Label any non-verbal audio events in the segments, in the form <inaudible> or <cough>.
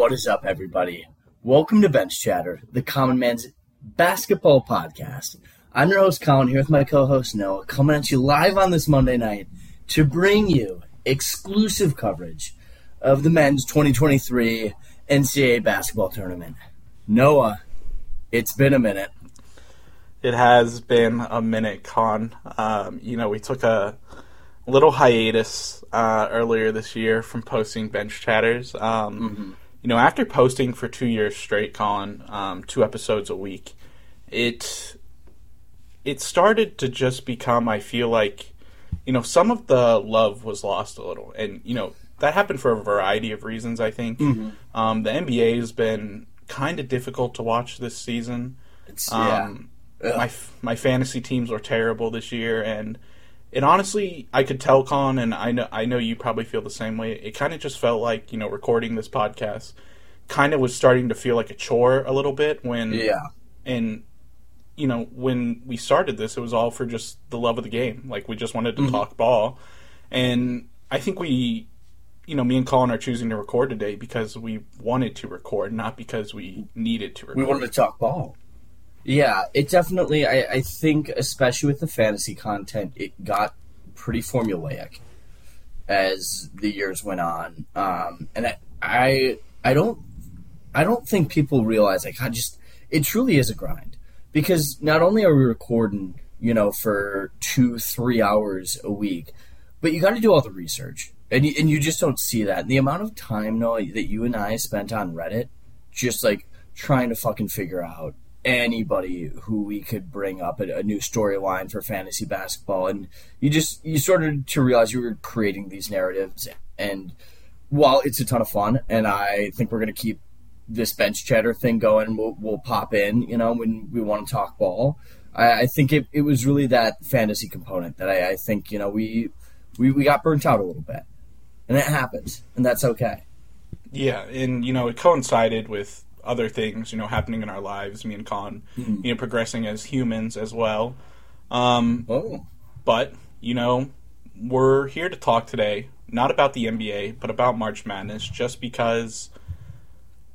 What is up, everybody? Welcome to Bench Chatter, the Common Man's basketball podcast. I'm your host, Colin, here with my co host, Noah, coming at you live on this Monday night to bring you exclusive coverage of the men's 2023 NCAA basketball tournament. Noah, it's been a minute. It has been a minute, Con. Um, you know, we took a little hiatus uh, earlier this year from posting bench chatters. Um, mm-hmm. You know, after posting for two years straight, Con, um, two episodes a week, it it started to just become. I feel like, you know, some of the love was lost a little, and you know that happened for a variety of reasons. I think mm-hmm. Um, the NBA has been kind of difficult to watch this season. It's, yeah. Um, my my fantasy teams were terrible this year, and it honestly, I could tell Con, and I know I know you probably feel the same way. It kind of just felt like you know recording this podcast kind of was starting to feel like a chore a little bit when yeah, and you know when we started this, it was all for just the love of the game. Like we just wanted to mm-hmm. talk ball, and I think we. You know, me and Colin are choosing to record today because we wanted to record, not because we needed to record. We wanted to talk ball. Yeah, it definitely. I, I think, especially with the fantasy content, it got pretty formulaic as the years went on, um, and I, I, I don't, I don't think people realize like I just it truly is a grind because not only are we recording, you know, for two, three hours a week, but you got to do all the research, and you, and you just don't see that. And the amount of time, Noah, that you and I spent on Reddit, just like trying to fucking figure out anybody who we could bring up a, a new storyline for fantasy basketball. And you just you started to realize you were creating these narratives. And while it's a ton of fun and i think we're going to keep this bench chatter thing going we'll, we'll pop in you know when we want to talk ball i, I think it, it was really that fantasy component that I, I think you know we, we we got burnt out a little bit. And it happens and that's okay. Yeah and you know it coincided with other things, you know, happening in our lives. Me and Con, mm-hmm. you know, progressing as humans as well. Um, oh. But you know, we're here to talk today, not about the NBA, but about March Madness, just because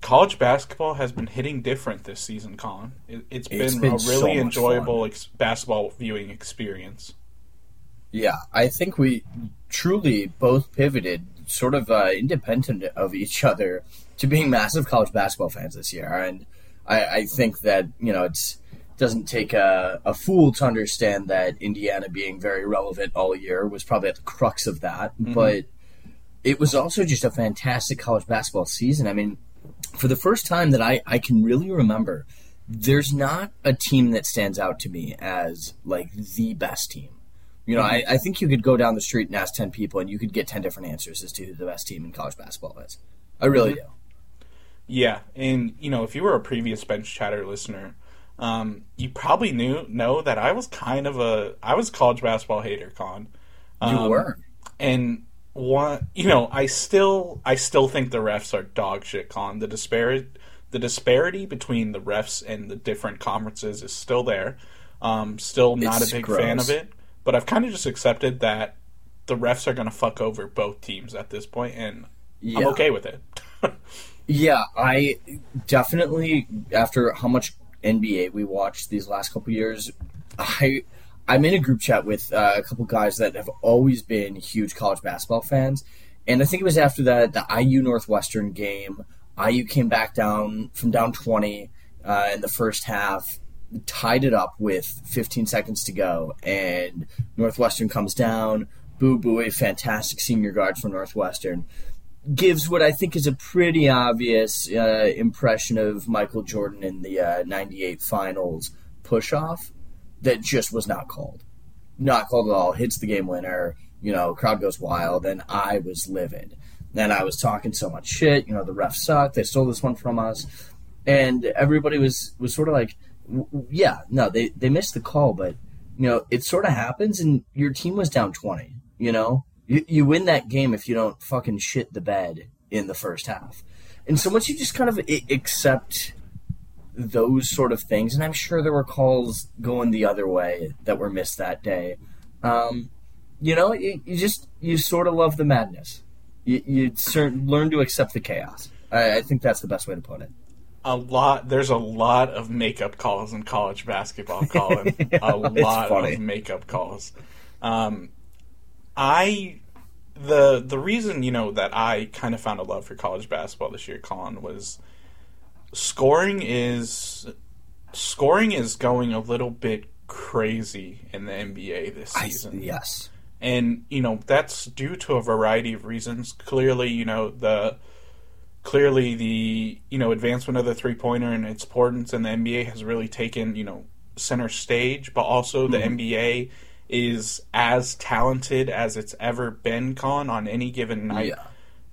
college basketball has been hitting different this season. Con, it, has been, been, a really so enjoyable ex- basketball viewing experience. Yeah, I think we truly both pivoted, sort of uh, independent of each other to being massive college basketball fans this year, and I, I think that you know it's doesn't take a, a, fool to understand that Indiana being very relevant all year was probably at the crux of that, mm-hmm. but it was also just a fantastic college basketball season. I mean, for the first time that I, I can really remember, there's not a team that stands out to me as like the best team. You know. I, I think you could go down the street and ask 10 people and you could get 10 different answers as to who the best team in college basketball is. I really mm-hmm. do. Yeah, and you know, if you were a previous bench chatter listener, um, you probably knew know that I was kind of a I was college basketball hater, Con. Um, you were, and one, you know, I still I still think the refs are dog shit. Con the disparity the disparity between the refs and the different conferences is still there. Um, still not it's a big gross. fan of it, but I've kind of just accepted that the refs are going to fuck over both teams at this point, and yeah. I'm okay with it. <laughs> Yeah, I definitely after how much NBA we watched these last couple years, I I'm in a group chat with uh, a couple guys that have always been huge college basketball fans, and I think it was after that the IU Northwestern game. IU came back down from down 20 uh, in the first half, tied it up with 15 seconds to go, and Northwestern comes down. Boo Buie, a fantastic senior guard for Northwestern, gives what I think is a pretty obvious uh, impression of Michael Jordan in the uh, 98 finals push off that just was not called. Not called at all. Hits the game winner. You know, crowd goes wild, and I was livid. And I was talking so much shit. You know, the refs suck. They stole this one from us. And everybody was, was sort of like, yeah, no, they, they missed the call, but, you know, it sort of happens, and your team was down 20, you know? You, you win that game if you don't fucking shit the bed in the first half. And so once you just kind of accept those sort of things, and I'm sure there were calls going the other way that were missed that day. Um, you know, you, you, just you sort of love the madness. You, you learn to accept the chaos. I, I think that's the best way to put it. A lot. There's a lot of makeup calls in college basketball, Colin. <laughs> Yeah, a lot of makeup calls. Um, I the the reason you know that I kind of found a love for college basketball this year, Colin, was scoring is scoring is going a little bit crazy in the NBA this I, season yes. and you know that's due to a variety of reasons clearly you know the clearly the you know advancement of the three pointer and its importance in the NBA has really taken you know center stage but also the mm-hmm. NBA is as talented as it's ever been con on any given night Yeah.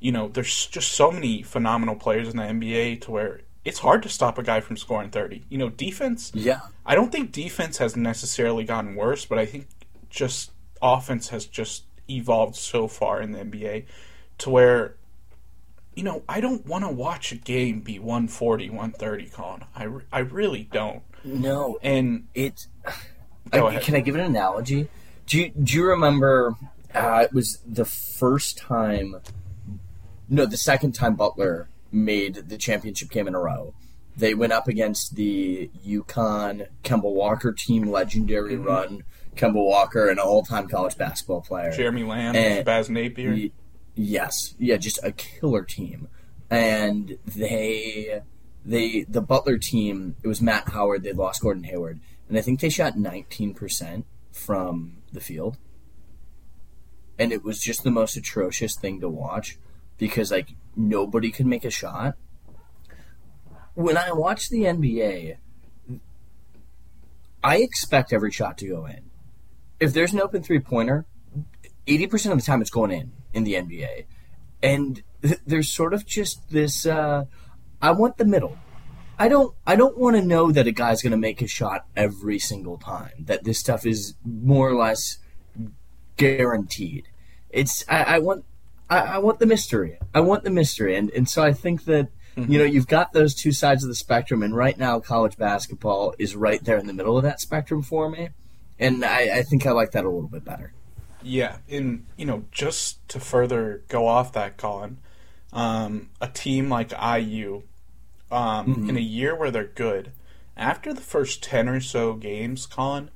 you know there's just so many phenomenal players in the NBA to where it's hard to stop a guy from scoring 30 you know defense Yeah. I don't think defense has necessarily gotten worse, but I think just offense has just evolved so far in the NBA to where, you know, I don't want to watch a game be 140, 130, Colin. I, re- I really don't. No, And it's. I-. Can I give an analogy? Do you, do you remember? Uh, it was the first time. No, the second time Butler made the championship game in a row. They went up against the UConn Kemba Walker team, legendary Mm-hmm. run. Kemba Walker, an all-time college basketball player. Jeremy Lamb, And- Baz Napier. Yes, yeah, just a killer team, and they, they, the Butler team. It was Matt Howard. They lost Gordon Hayward, and I think they shot nineteen percent from the field, and it was just the most atrocious thing to watch because like nobody could make a shot. When I watch the NBA, I expect every shot to go in. If there's an open three pointer, eighty percent of the time it's going in in the NBA, and th- there's sort of just this. Uh, I want the middle. I don't. I don't want to know that a guy's going to make a shot every single time. That this stuff is more or less guaranteed. It's. I, I want. I, I want the mystery. I want the mystery, and and so I think that. You know, you've got those two sides of the spectrum, and right now, college basketball is right there in the middle of that spectrum for me, and I, I think I like that a little bit better. Yeah, and you know, just to further go off that, Colin, um, a team like IU, um, in a year where they're good, after the first ten or so games, Colin,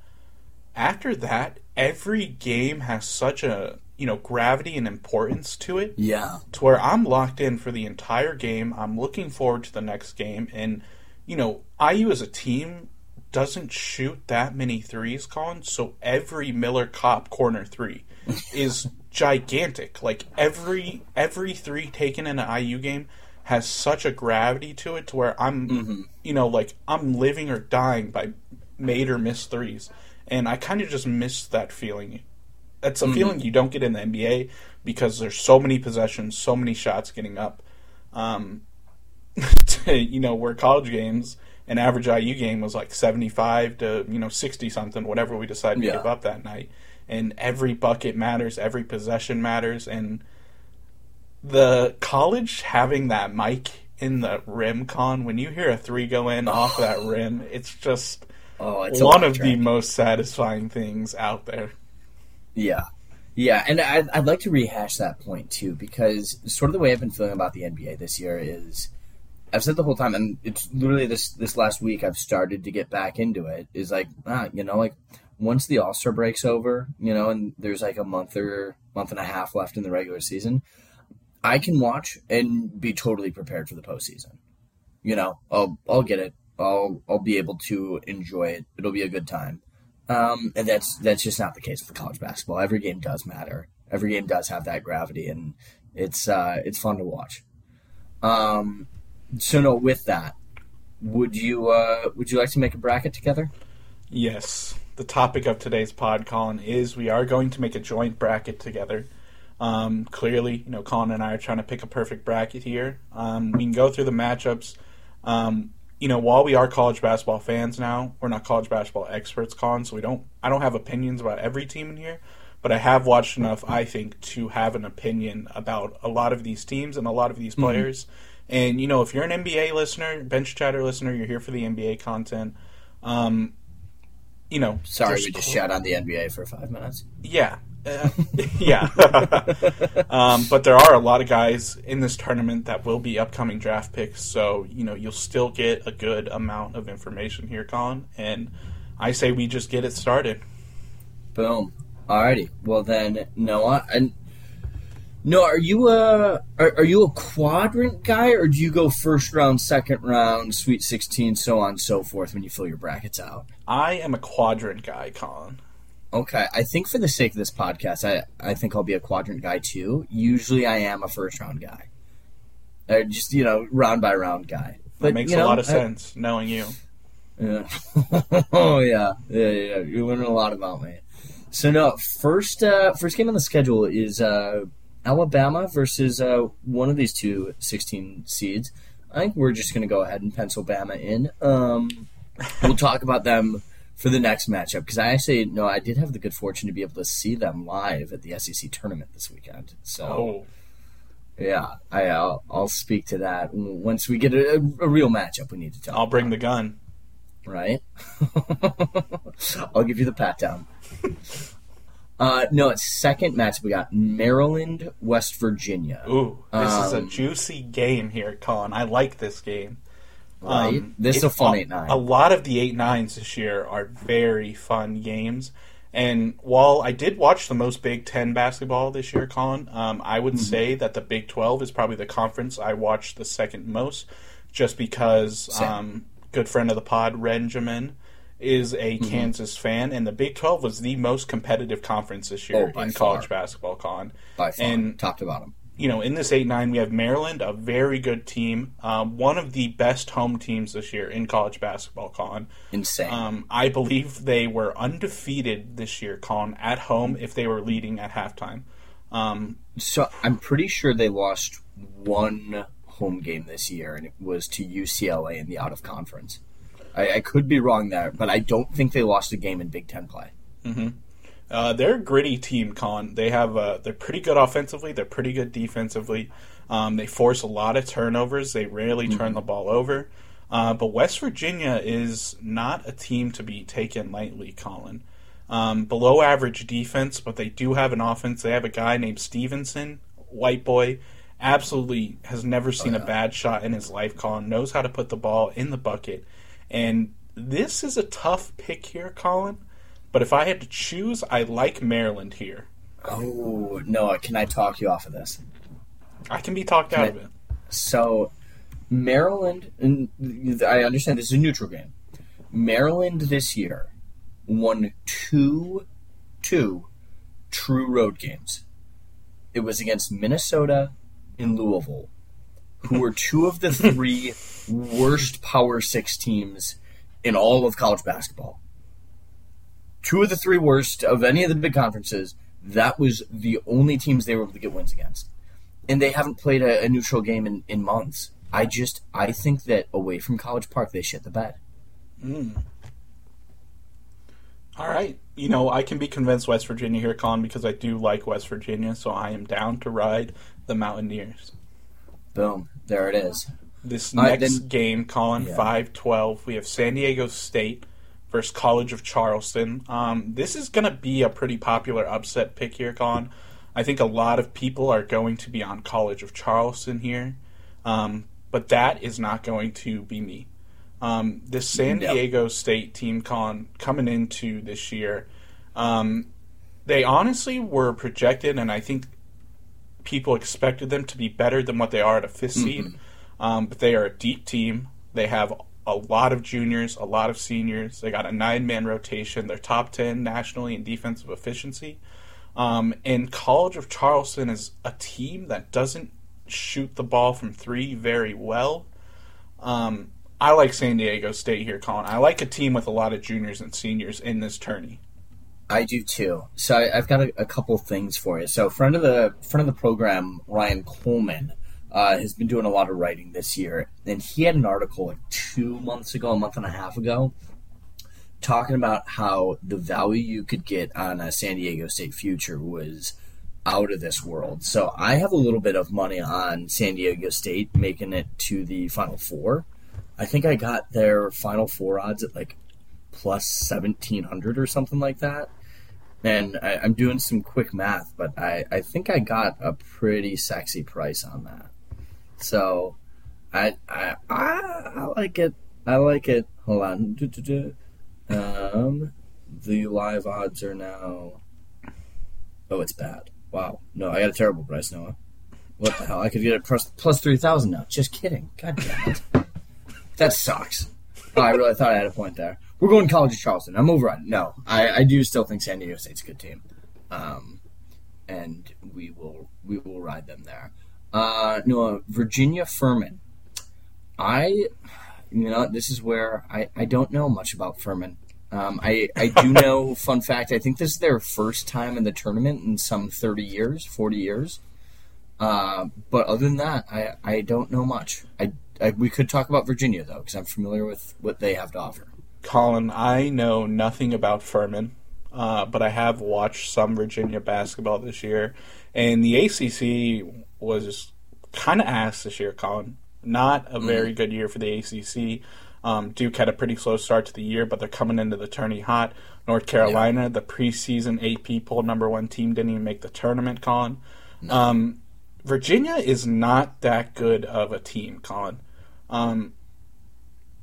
after that, every game has such a you know gravity and importance to it Yeah, to where I'm locked in for the entire game. I'm looking forward to the next game, and you know, IU as a team doesn't shoot that many threes, Colin. So every Miller Kopp corner three <laughs> is gigantic. Like every every three taken in an IU game has such a gravity to it to where I'm, you know, like I'm living or dying by made or missed threes, and I kind of just miss that feeling. It's a feeling you don't get in the NBA because there's so many possessions, so many shots getting up. Um, to, <laughs> you know, where college games, an average IU game was like 75 to, you know, 60 something, whatever we decided to Yeah. give up that night. And every bucket matters, every possession matters. And the college having that mic in the rim con, when you hear a three go in off that rim, it's just Oh, it's one of the most satisfying things out there. Yeah. Yeah, and I'd, I'd like to rehash that point too, because sort of the way I've been feeling about the NBA this year is I've said the whole time, and it's literally this this last week I've started to get back into it. Is like, ah, you know, like once the All Star break's over, you know, and there's like a month or month and a half left in the regular season, I can watch and be totally prepared for the postseason. You know, I'll I'll get it. I'll I'll be able to enjoy it. It'll be a good time. Um, and that's that's just not the case with college basketball. Every game does matter. Every game does have that gravity, and it's uh, it's fun to watch. Um, so no, with that, would you uh, would you like to make a bracket together? Yes. The topic of today's pod, Colin, is we are going to make a joint bracket together. Um, clearly, you know, Colin and I are trying to pick a perfect bracket here. Um, we can go through the matchups. Um, you know, while we are college basketball fans now, we're not college basketball experts, Colin, so we don't I don't have opinions about every team in here, but I have watched enough, I think, to have an opinion about a lot of these teams and a lot of these players. And you know, if you're an NBA listener, bench chatter listener, you're here for the NBA content. Um, you know, Sorry, we just cl- shout out the NBA for five minutes. yeah, <laughs> Uh, yeah. <laughs> um, but there are a lot of guys in this tournament that will be upcoming draft picks, so you know you'll still get a good amount of information here, Colin. And I say we just get it started. Boom. Alrighty. Well then, Noah, and no, are you a are, are you a quadrant guy, or do you go first round, second round, Sweet Sixteen, so on and so forth when you fill your brackets out? I am a quadrant guy, Colin. Okay, I think for the sake of this podcast, I I think I'll be a quadrant guy too. Usually, I am a first round guy, uh, just you know, round by round guy. But, that makes you know, a lot of I, sense, knowing you. <laughs> Yeah. oh yeah, yeah, yeah. You're learning a lot about me. So no, first uh, first game on the schedule is uh, Alabama versus uh, one of these two 16 seeds. I think we're just going to go ahead and pencil Bama in. Um, we'll talk about them for the next matchup because I actually no, I did have the good fortune to be able to see them live at the SEC tournament this weekend. So. Oh. Yeah, I, will I'll speak to that once we get a, a, real matchup. We need to talk. I'll bring the gun. Right. <laughs> I'll give you the pat down. <laughs> Uh, no, it's second match. We got Maryland, West Virginia. Ooh, this um, is a um, juicy game here, Colin. I like this game. Right. Um, this is a fun eight nine. A lot of the eight nines this year are very fun games. And while I did watch the most Big Ten basketball this year, Colin, um, I would mm-hmm. say that the Big Twelve is probably the conference I watched the second most, just because um, good friend of the pod, Benjamin, is a mm-hmm. Kansas fan, and the Big Twelve was the most competitive conference this year oh, in far. college basketball. Con by far, and top to bottom. You know, in this eight nine, we have Maryland, a very good team, um, one of the best home teams this year in college basketball. Con insane. Um, I believe they were undefeated this year. Con at home if they were leading at halftime. Um, so I'm pretty sure they lost one home game this year, and it was to UCLA in the out of conference. I, I, could be wrong there, but I don't think they lost a game in Big Ten play. Mm-hmm. Uh, they're a gritty team, Con. They have uh, they're pretty good offensively. They're pretty good defensively. Um, they force a lot of turnovers. They rarely mm-hmm. turn the ball over. Uh, but West Virginia is not a team to be taken lightly, Colin. Um, below average defense, but they do have an offense. They have a guy named Stevenson, white boy, absolutely has never seen oh, yeah. a bad shot in his life. Colin knows how to put the ball in the bucket, and this is a tough pick here, Colin. But if I had to choose, I like Maryland here. Oh, Noah, can I talk you off of this? I can be talked can out I, of it. So, Maryland, and I understand this is a neutral game. Maryland this year won two, two true road games. It was against Minnesota and Louisville, who were two of the three worst Power Six teams in all of college basketball. Two of the three worst of any of the big conferences. That was the only teams they were able to get wins against. And they haven't played a, a neutral game in, in months. I just I think that away from College Park they shit the bed. Mm. All right. You know, I can be convinced West Virginia here, Colin, because I do like West Virginia, so I am down to ride the Mountaineers. Boom. There it is. This next then, game, Colin, yeah. 5 12, we have San Diego State versus College of Charleston. Um, this is going to be a pretty popular upset pick here, Colin. I think a lot of people are going to be on College of Charleston here, um, but that is not going to be me. Um, this San Diego State team, Colin, coming into this year, um, they honestly were projected, and I think people expected them to be better than what they are at a 5th seed. Mm-hmm. Um, but they are a deep team. They have a lot of juniors, a lot of seniors. They got a nine man rotation. They're top 10 nationally in defensive efficiency. Um, and College of Charleston is a team that doesn't shoot the ball from three very well. Um, I like San Diego State here, Colin. I like a team with a lot of juniors and seniors in this tourney. I do too. So I, have got a, a, couple things for you. So friend of the friend of the program, Ryan Coleman, uh, has been doing a lot of writing this year, and he had an article like two months ago, a month and a half ago, talking about how the value you could get on a San Diego State future was out of this world. So I have a little bit of money on San Diego State making it to the Final Four. I think I got their Final Four odds at like plus seventeen hundred or something like that and I, am doing some quick math, but I, I think I got a pretty sexy price on that. So I I I, I like it. I like it. Hold on. Um, the live odds are now. Oh, it's bad. Wow. No, I got a terrible price, Noah. What the hell? I could get it plus, plus 3,000 now. Just kidding. God damn it. <laughs> that sucks. Oh, I really thought I had a point there. We're going to College of Charleston. I'm over on No, I, I do still think San Diego State's a good team. Um, and we will we will ride them there. Uh, no, Virginia Furman. I, you know, this is where I, I don't know much about Furman. Um, I, I do <laughs> know, fun fact, I think this is their first time in the tournament in some 30 years, 40 years. Uh, but other than that, I, I don't know much. I, I we could talk about Virginia, though, because I'm familiar with what they have to offer. Colin, I know nothing about Furman, uh, but I have watched some Virginia basketball this year. And the ACC was kind of ass this year, Colin. Not a very mm. good year for the ACC. Um, Duke had a pretty slow start to the year, but they're coming into the tourney hot. North Carolina, yeah. the preseason AP poll number one team, didn't even make the tournament, Colin. No. Um, Virginia is not that good of a team, Colin. Um,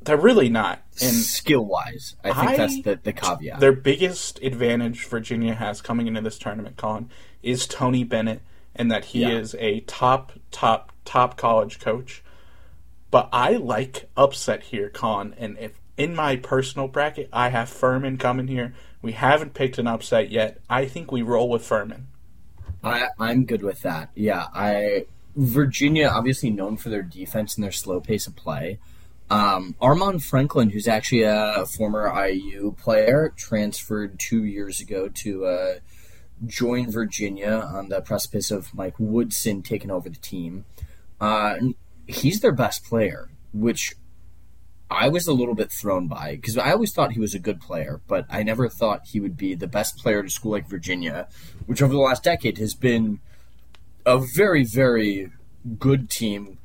they're really not. And skill wise, I think I, that's the, the caveat. Their biggest advantage Virginia has coming into this tournament, Colin, is Tony Bennett, and that he yeah. is a top, top, top college coach. But I like upset here, Con. And if in my personal bracket, I have Furman coming here. We haven't picked an upset yet. I think we roll with Furman. I I'm good with that. Yeah, I Virginia obviously known for their defense and their slow pace of play. Um, Armaan Franklin, who's actually a former IU player, transferred two years ago to uh, join Virginia on the precipice of Mike Woodson taking over the team. Uh, he's their best player, which I was a little bit thrown by because I always thought he was a good player, but I never thought he would be the best player at a school like Virginia, which over the last decade has been a very, very good team,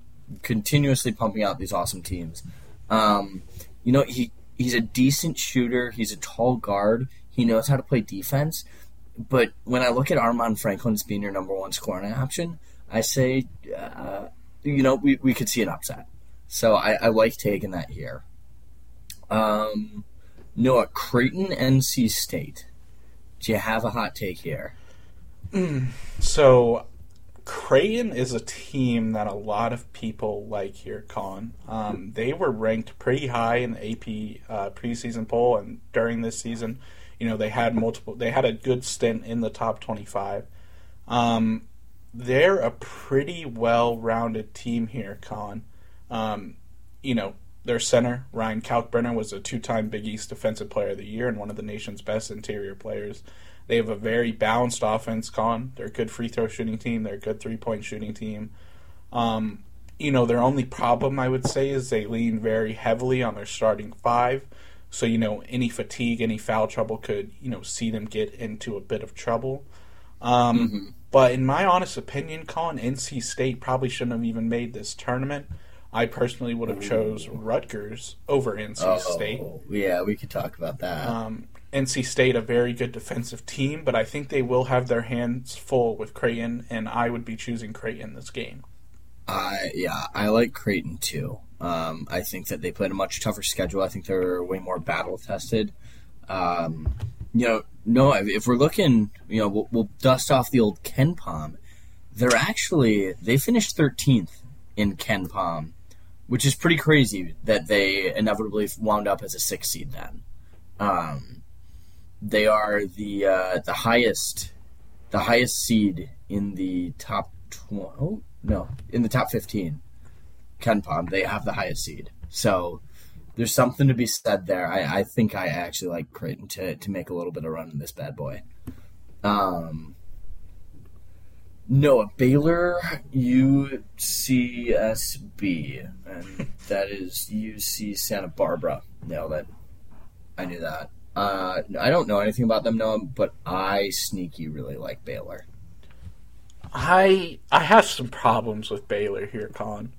continuously pumping out these awesome teams. Um, you know, he he's a decent shooter. He's a tall guard. He knows how to play defense. But when I look at Armaan Franklin as being your number one scoring option, I say uh, you know, we, we could see an upset. So I, I like taking that here. Um, Noah, Creighton, NC State. Do you have a hot take here? Mm. So, Creighton is a team that a lot of people like here, Colin. Um, they were ranked pretty high in the AP uh, preseason poll, and during this season, you know, they had multiple. They had a good stint in the top twenty-five. Um, they're a pretty well-rounded team here, Con. Um, you know, their center Ryan Kalkbrenner was a two-time Big East Defensive Player of the Year and one of the nation's best interior players. They have a very balanced offense, Con. They're a good free throw shooting team. They're a good three-point shooting team. Um, you know, their only problem, I would say, is they lean very heavily on their starting five. So, you know, any fatigue, any foul trouble could, you know, see them get into a bit of trouble. Um, mm-hmm. But in my honest opinion, Colin, NC State probably shouldn't have even made this tournament. I personally would have chose Rutgers over NC oh, State. Yeah, we could talk about that. Um, NC State, a very good defensive team, but I think they will have their hands full with Creighton, and I would be choosing Creighton this game. I yeah, I like Creighton too. Um, I think that they played a much tougher schedule. I think they're way more battle tested. Um, you know, no, if we're looking, you know, we'll, we'll dust off the old KenPom. They're actually they finished 13th in KenPom, which is pretty crazy that they inevitably wound up as a six seed. Then, um, they are the uh, the highest the highest seed in the top 20. Oh no, in the top 15. KenPom, they have the highest seed. So there's something to be said there. I, I think I actually like Creighton to, to make a little bit of run in this bad boy. Um, Noah Baylor UCSB, and <laughs> that is UC Santa Barbara. Nailed it. I knew that. Uh, I don't know anything about them, Noah, but I sneaky really like Baylor. I I have some problems with Baylor here, Colin.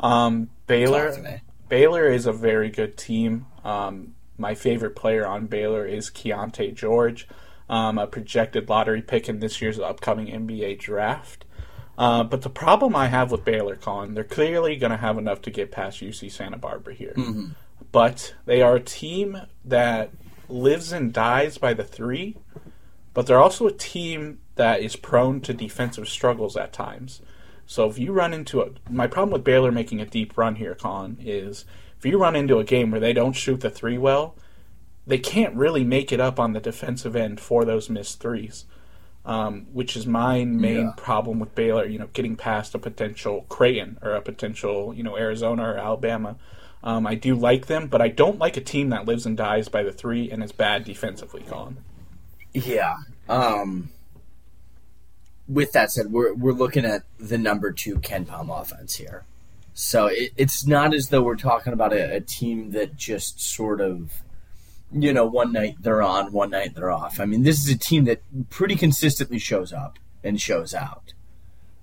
Um, Baylor Baylor is a very good team. Um, my favorite player on Baylor is Keyonte George. um, a projected lottery pick in this year's upcoming NBA draft. Uh, but the problem I have with Baylor, Colin, they're clearly going to have enough to get past UC Santa Barbara here. Mm-hmm. But they are a team that lives and dies by the three, but they're also a team that is prone to defensive struggles at times. So if you run into a, my problem with Baylor making a deep run here, Colin, is if you run into a game where they don't shoot the three well, they can't really make it up on the defensive end for those missed threes um, which is my main Yeah. problem with Baylor. You know, getting past a potential Creighton or a potential you know Arizona or Alabama. Um, I do like them, but I don't like a team that lives and dies by the three and is bad defensively. Colin. Yeah. Um, with that said, we're we're looking at the number two KenPom offense here, so it, it's not as though we're talking about a, a team that just sort of, you know, one night they're on, one night they're off. I mean, this is a team that pretty consistently shows up and shows out.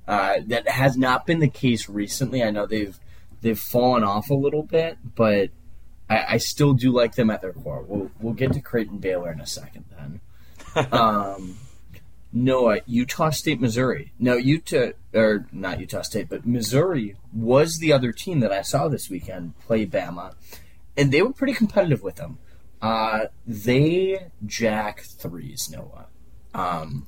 Uh, that has not been the case recently. I know they've they've fallen off a little bit, but I, I still do like them at their core. We'll we'll get to Creighton Baylor in a second then <laughs> um, Noah, Utah State, Missouri. No, Utah or not Utah State, but Missouri was the other team that I saw this weekend play Bama, and they were pretty competitive with them. Uh, they jack threes, Noah, um,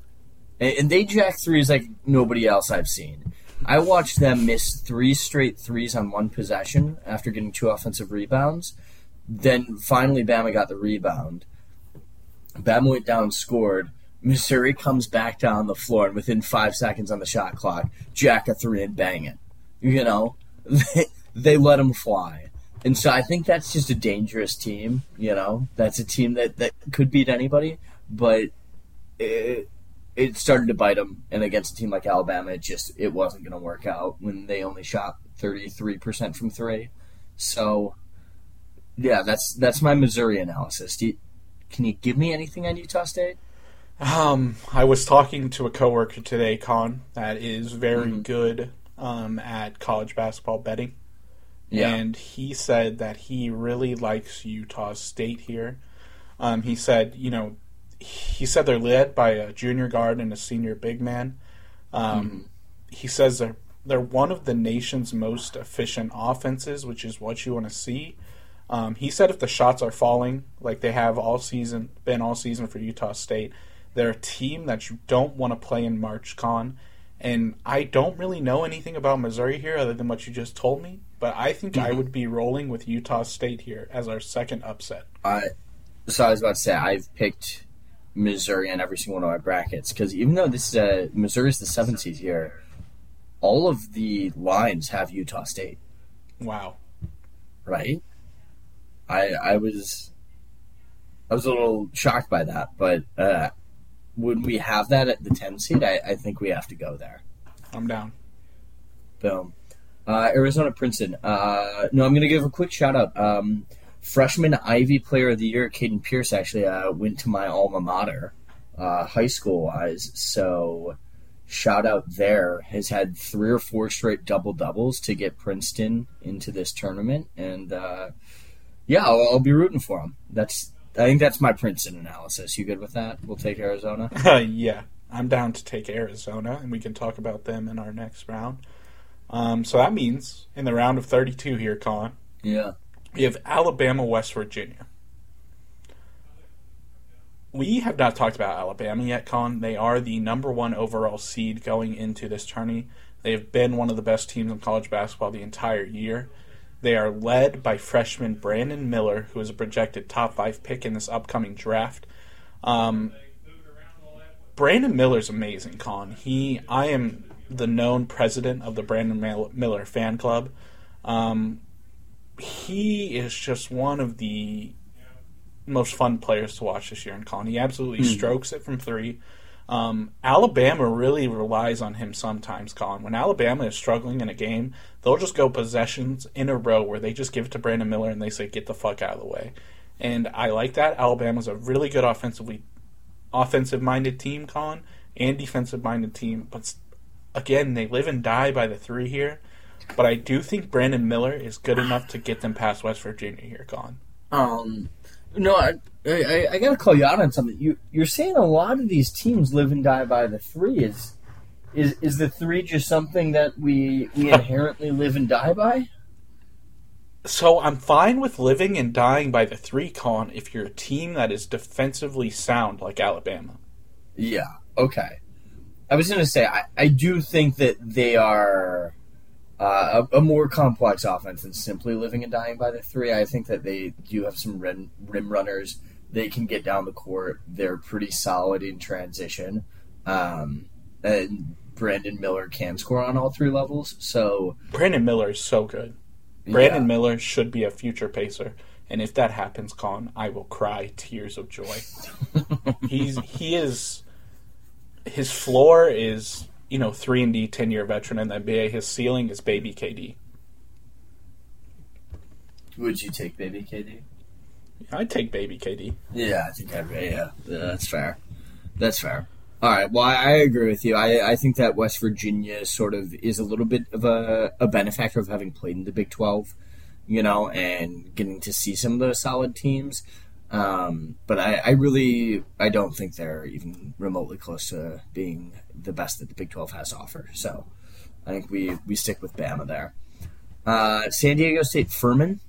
and, and they jack threes like nobody else I've seen. I watched them miss three straight threes on one possession after getting two offensive rebounds. Then finally, Bama got the rebound. Bama went down, scored. Missouri comes back down the floor, and within five seconds on the shot clock, jack a three and bang it. You know, they, <laughs> they let them fly. And so I think that's just a dangerous team. You know, that's a team that, that could beat anybody, but it, it started to bite them. And against a team like Alabama, it just it wasn't going to work out when they only shot thirty three percent from three. So, yeah, that's that's my Missouri analysis. Do you, can you give me anything on Utah State? Um, I was talking to a coworker today, Con, that is very Mhm. good um, at college basketball betting. Yeah. And he said that he really likes Utah State here. Um, he said, you know, he said they're led by a junior guard and a senior big man. Um, He says they're they're one of the nation's most efficient offenses, which is what you want to see. Um, he said if the shots are falling like they have all season, been all season for Utah State, they're a team that you don't want to play in March Con. And I don't really know anything about Missouri here other than what you just told me, but I think I Mhm. would be rolling with Utah State here as our second upset. I so I was about to say I've picked Missouri in every single one of my brackets because even though this is a Missouri's the seventh seed here, all of the lines have Utah State, Wow. right? I I was I was a little shocked by that, but uh, when we have that at the ten seed, I, I think we have to go there. I'm down. Boom. Uh, Arizona Princeton. Uh, no, I'm going to give a quick shout out. Um, freshman Ivy Player of the Year, Caden Pierce, actually uh, went to my alma mater, uh, high school wise. So, shout out there. Has had three or four straight double doubles to get Princeton into this tournament, and uh, yeah, I'll, I'll be rooting for him. That's I think that's my Princeton analysis. You good with that? We'll take Arizona. <laughs> yeah, I'm down to take Arizona, and we can talk about them in our next round. Um, so that means in the round of 32 here, Colin, Yeah. We have Alabama, West Virginia. We have not talked about Alabama yet, Colin. They are the number one overall seed going into this tourney. They have been one of the best teams in college basketball the entire year. They are led by freshman Brandon Miller, who is a projected top five pick in this upcoming draft. Um, Brandon Miller's amazing, Colin. He, I am the known president of the Brandon Miller fan club. Um, he is just one of the most fun players to watch this year in Colin. He absolutely Hmm. strokes it from three. Um, Alabama really relies on him sometimes, Colin. When Alabama is struggling in a game, they'll just go possessions in a row where they just give it to Brandon Miller and they say, "Get the fuck out of the way." And I like that. Alabama's a really good offensively, offensive-minded team, Colin, and defensive-minded team. But again, they live and die by the three here. But I do think Brandon Miller is good enough to get them past West Virginia here, Colin. Um, No, I, I, I got to call you out on something. You you're saying a lot of these teams live and die by the three. Is is is the three just something that we we inherently live and die by? So I'm fine with living and dying by the three con if you're a team that is defensively sound like Alabama. Yeah. Okay. I was going to say I, I do think that they are uh, a, a, more complex offense than simply living and dying by the three. I think that they do have some rim, rim runners. They can get down the court. They're pretty solid in transition. Um, and Brandon Miller can score on all three levels. So Brandon Miller is so good. Brandon yeah. Miller should be a future pacer. And if that happens, Con, I will cry tears of joy. <laughs> He's he is his floor is you know three and D, ten year veteran in the NBA. His ceiling is baby KD. Would you take baby KD? I'd take baby KD. Yeah, I think I'd. Yeah, yeah that's fair. That's fair. All right. Well, I, I agree with you. I, I think that West Virginia sort of is a little bit of a, a benefactor of having played in the Big Twelve, you know, and getting to see some of those solid teams. Um, but I, I really I don't think they're even remotely close to being the best that the Big Twelve has to offer. So I think we we stick with Bama there. Uh, San Diego State Furman.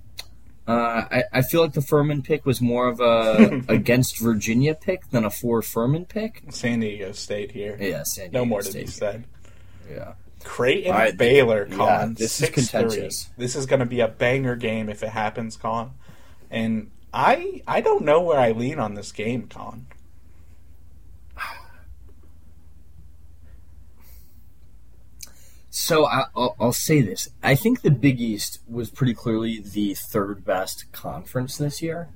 Uh, I, I feel like the Furman pick was more of a <laughs> against Virginia pick than a for Furman pick. San Diego State here. Yeah, San Diego No more State to be said. Yeah. Creighton right, Baylor, Colin. Yeah, this is contentious. This is going to be a banger game if it happens, Colin. And I I don't know where I lean on this game, Colin. So I, will I'll say this: I think the Big East was pretty clearly the third best conference this year.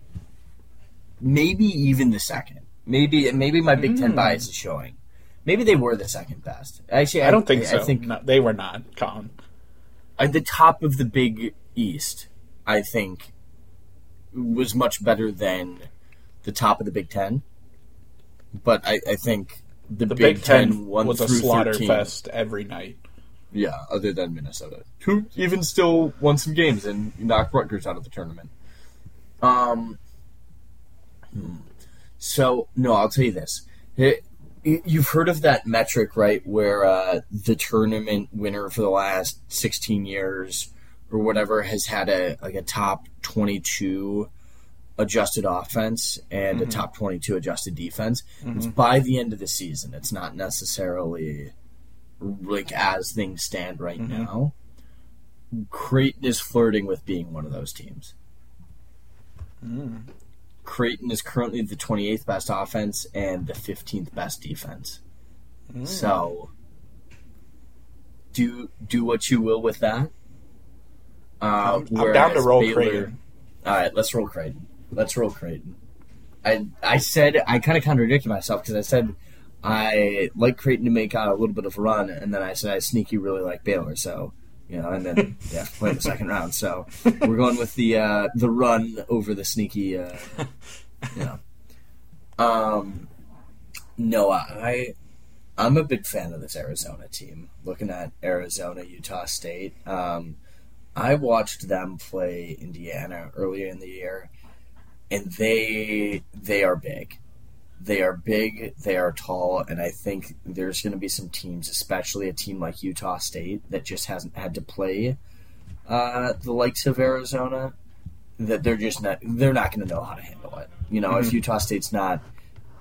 Maybe even the second. Maybe maybe my Big Ten mm. bias is showing. Maybe they were the second best. Actually, I, I don't think I, so. I think no, they were not. Colin. At the top of the Big East, I think was much better than the top of the Big Ten. But I, I think the, the Big, Big Ten, Ten one was a slaughter 13, fest every night. Yeah, other than Minnesota, who even still won some games and knocked Rutgers out of the tournament. Um. So no, I'll tell you this. It, you've heard of that metric, right? Where uh, the tournament winner for the last sixteen years or whatever has had a like a top 22 adjusted offense and mm-hmm. a top 22 adjusted defense. Mm-hmm. It's by the end of the season. It's not necessarily like as things stand right mm-hmm. now. Creighton is flirting with being one of those teams. Mm. Creighton is currently the 28th best offense and the 15th best defense. Mm. So do do what you will with that. Uh, I'm, I'm down to roll Baylor, Creighton. All right, let's roll Creighton. Let's roll Creighton. I I said I kind of contradicted myself because I said I like Creighton to make out a little bit of a run, and then I said I sneaky really like Baylor. So you know, and then <laughs> yeah, play the second round. So we're going with the uh, the run over the sneaky. Uh, you know, um, no, I I'm a big fan of this Arizona team. Looking at Arizona, Utah State. Um, I watched them play Indiana earlier in the year, and they they are big. They are big, they are tall, and I think there's going to be some teams, especially a team like Utah State, that just hasn't had to play uh, the likes of Arizona. That they're just not they're not going to know how to handle it. You know, mm-hmm. if Utah State's not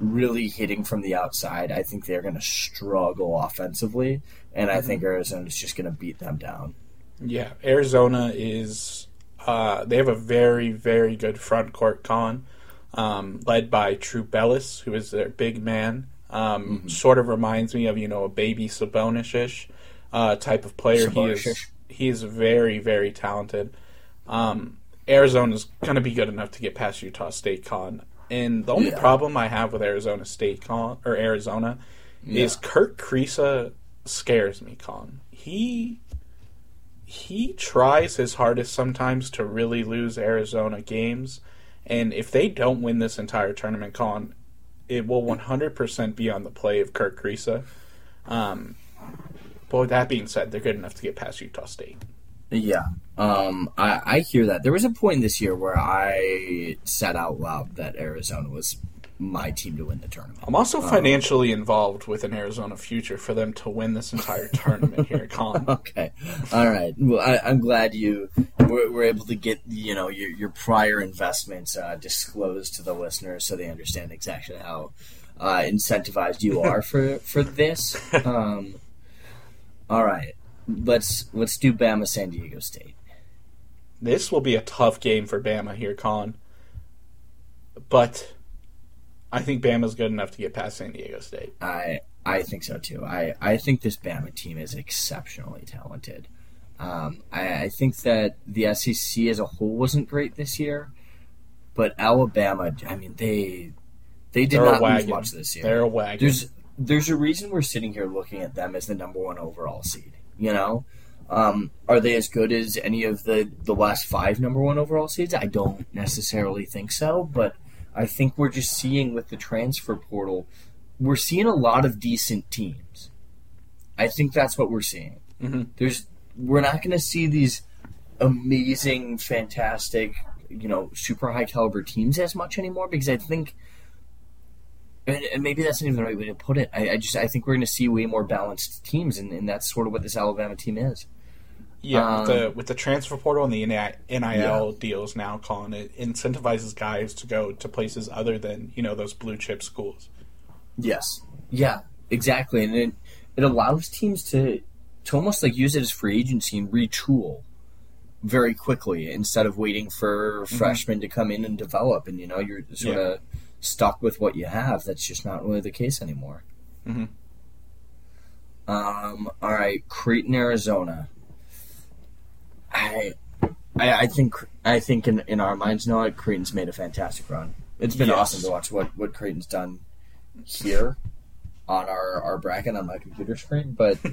really hitting from the outside, I think they're going to struggle offensively, and I mm-hmm. think Arizona's just going to beat them down. Yeah, Arizona is. Uh, they have a very, very good front court con, um, led by Tubelis, who is their big man. Um, mm-hmm. Sort of reminds me of you know a baby Sabonis-ish uh, type of player. He is he is very, very talented. Um, Arizona's going to be good enough to get past Utah State con. And the only yeah. problem I have with Arizona State con or Arizona yeah. is Kerr Kriisa scares me. Con he he tries his hardest sometimes to really lose Arizona games. And if they don't win this entire tournament, Colin, it will 100% be on the play of Kerr Kriisa. Um, but with that being said, they're good enough to get past Utah State. Yeah. Um, I, I hear that. There was a point this year where I said out loud that Arizona was my team to win the tournament. I'm also financially um, involved with an Arizona future for them to win this entire <laughs> tournament here, Colin. Okay, all right. Well, I, am glad you were, were, able to get you know your, your prior investments uh, disclosed to the listeners so they understand exactly how uh, incentivized you are for for this. <laughs> Um, all right, let's let's do Bama San Diego State. This will be a tough game for Bama here, Colin. But I think Bama's good enough to get past San Diego State. I I think so too. I, I think this Bama team is exceptionally talented. Um, I, I think that the SEC as a whole wasn't great this year, but Alabama, I mean, they they did They're not lose much this year. They're a wagon. There's there's a reason we're sitting here looking at them as the number one overall seed. You know, um, are they as good as any of the the last five number one overall seeds? I don't necessarily think so, but I think we're just seeing with the transfer portal, we're seeing a lot of decent teams. I think that's what we're seeing. Mm-hmm. There's we're not going to see these amazing, fantastic, you know, super high caliber teams as much anymore because I think and, maybe that's not even the right way to put it. I, I just I think we're going to see way more balanced teams, and, and, that's sort of what this Alabama team is. Yeah, um, with, the, with the transfer portal and the NIL yeah. deals now, calling it incentivizes guys to go to places other than you know those blue chip schools. Yes, yeah, exactly, and it it allows teams to to almost like use it as free agency and retool very quickly instead of waiting for mm-hmm. freshmen to come in and develop. And you know, you're sort yeah. of stuck with what you have. That's just not really the case anymore. Mm-hmm. Um, all right, Creighton, Arizona. I, I, I think I think in, in our minds, no, Creighton's made a fantastic run. It's been yes. awesome to watch what what Creighton's done here on our our bracket on my computer screen, but. <laughs>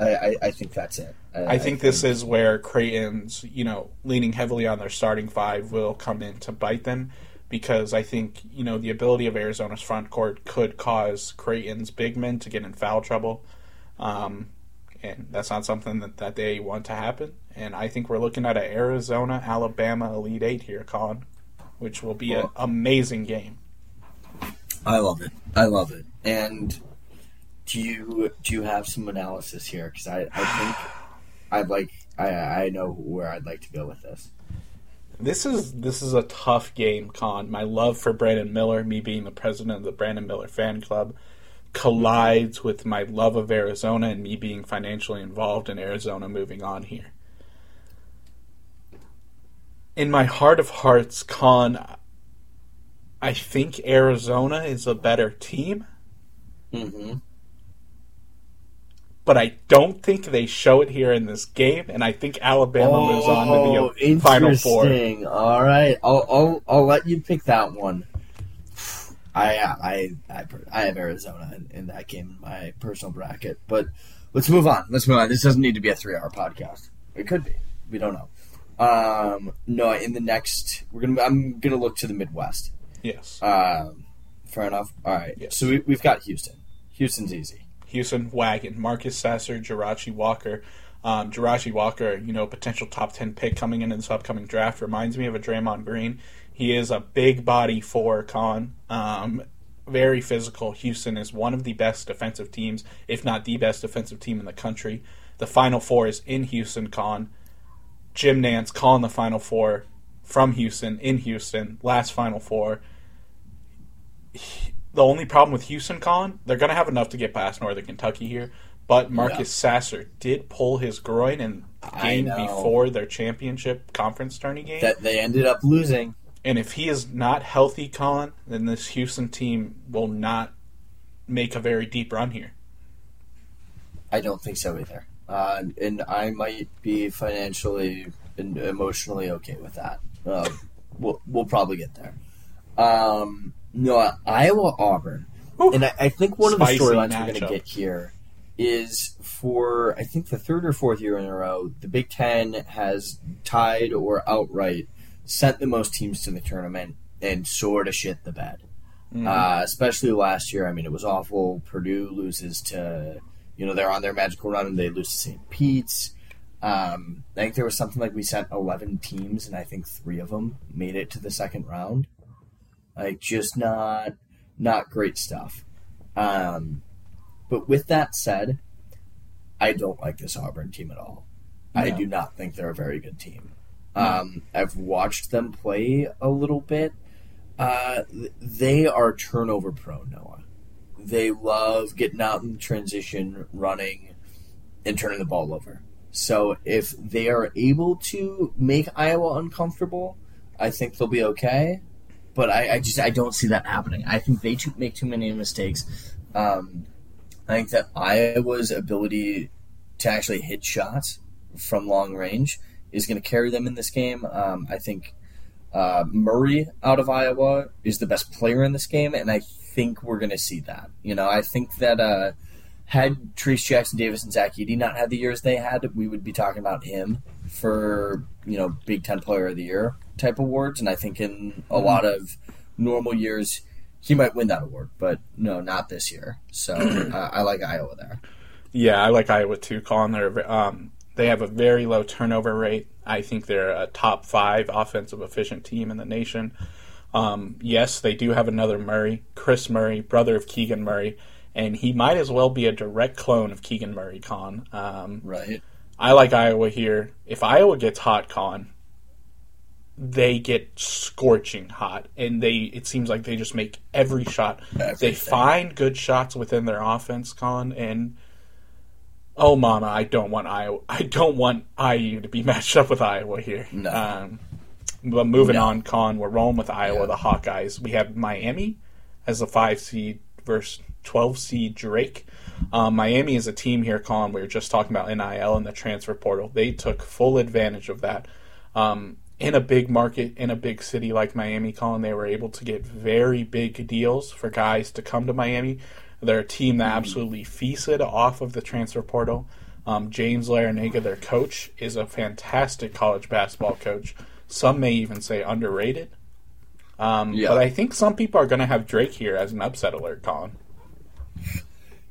I, I, I, think that's it. I, I think this is where Creighton's, you know, leaning heavily on their starting five will come in to bite them because I think you know the ability of Arizona's front court could cause Creighton's big men to get in foul trouble, um, and that's not something that, that they want to happen. And I think we're looking at an Arizona Alabama Elite Eight here, Con, which will be an amazing game. I love it. I love it. And do you do you have some analysis here? Because I, I think I'd like I I know where I'd like to go with this. This is this is a tough game, Con. My love for Brandon Miller, me being the president of the Brandon Miller fan club, collides with my love of Arizona and me being financially involved in Arizona moving on here. In my heart of hearts, Con, I think Arizona is a better team. Mm-hmm but I don't think they show it here in this game, and I think Alabama oh, moves on to the Final Four. All right, I'll, I'll I'll let you pick that one. I I I, I have Arizona in, in, that game in my personal bracket, but let's move on. Let's move on. This doesn't need to be a three-hour podcast. It could be. We don't know. Um, no, in the next, we're gonna. I'm gonna look to the Midwest. Yes. Um, fair enough. All right. Yes. So we, we've got Houston. Houston's easy. Houston wagon. Marcus Sasser, Jarace Walker. Um, Jarace Walker, you know, potential top 10 pick coming in this upcoming draft, reminds me of a Draymond Green. He is a big body for Con. Um, very physical. Houston is one of the best defensive teams, if not the best defensive team in the country. The Final Four is in Houston, Con. Jim Nantz calling the Final Four from Houston, in Houston, last Final Four. He, the only problem with Houston, Colin, they're going to have enough to get past Northern Kentucky here. But Marcus yeah. Sasser did pull his groin in the game before their championship conference tourney game. That they ended up losing. And if he is not healthy, Colin, then this Houston team will not make a very deep run here. I don't think so either. Uh, and I might be financially and emotionally okay with that. Uh, we'll, we'll probably get there. Um, no, Iowa Auburn. And I, I, think one of the storylines we're going to get here is for I think the third or fourth year in a row, the Big Ten has tied or outright sent the most teams to the tournament and sort of shit the bed. Mm-hmm. Uh, especially last year. I mean, it was awful. Purdue loses to, you know, they're on their magical run and they lose to St. Pete's. Um, I think there was something like we sent 11 teams, and I think three of them made it to the second round. Like, just not not great stuff. Um, but with that said, I don't like this Auburn team at all. I do not think they're a very good team. Um, I've watched them play a little bit. Uh, they are turnover prone, Noah. They love getting out in transition, running, and turning the ball over. So if they are able to make Iowa uncomfortable, I think they'll be okay. But I, I just I don't see that happening. I think they too, make too many mistakes. Um, I think that Iowa's ability to actually hit shots from long range is going to carry them in this game. Um, I think uh, Murray out of Iowa is the best player in this game, and I think we're going to see that. You know, I think that uh, had Trayce Jackson Davis and Zach Edey not had the years they had, we would be talking about him for you know Big Ten Player of the Year type awards, and I think in a lot of normal years he might win that award, but no, not this year. So <clears throat> uh, I like Iowa there. Yeah, I like Iowa too, Colin. They're um, they have a very low turnover rate. I think they're a top five offensive efficient team in the nation. Um, yes, they do have another Murray, Kris Murray, brother of Keegan Murray, and he might as well be a direct clone of Keegan Murray, Con. Um, Right. I like Iowa here. If Iowa gets hot, Con, they get scorching hot, and they it seems like they just make every shot. They find good shots within their offense, Con, and oh mama, I don't want Iowa. I don't want IU to be <laughs> matched up with Iowa here. No. Um, but moving No. on, Con, we're rolling with Iowa, Yeah. the Hawkeyes. We have Miami as a five seed versus twelve seed Drake. Um, Miami is a team here, Con. We were just talking about NIL and the transfer portal. They took full advantage of that. Um, in a big market, in a big city like Miami, Colin, they were able to get very big deals for guys to come to Miami. They're a team that absolutely feasted off of the transfer portal. Um, James Larrañaga, their coach, is a fantastic college basketball coach. Some may even say underrated. Um, Yeah. But I think some people are going to have Drake here as an upset alert, Colin.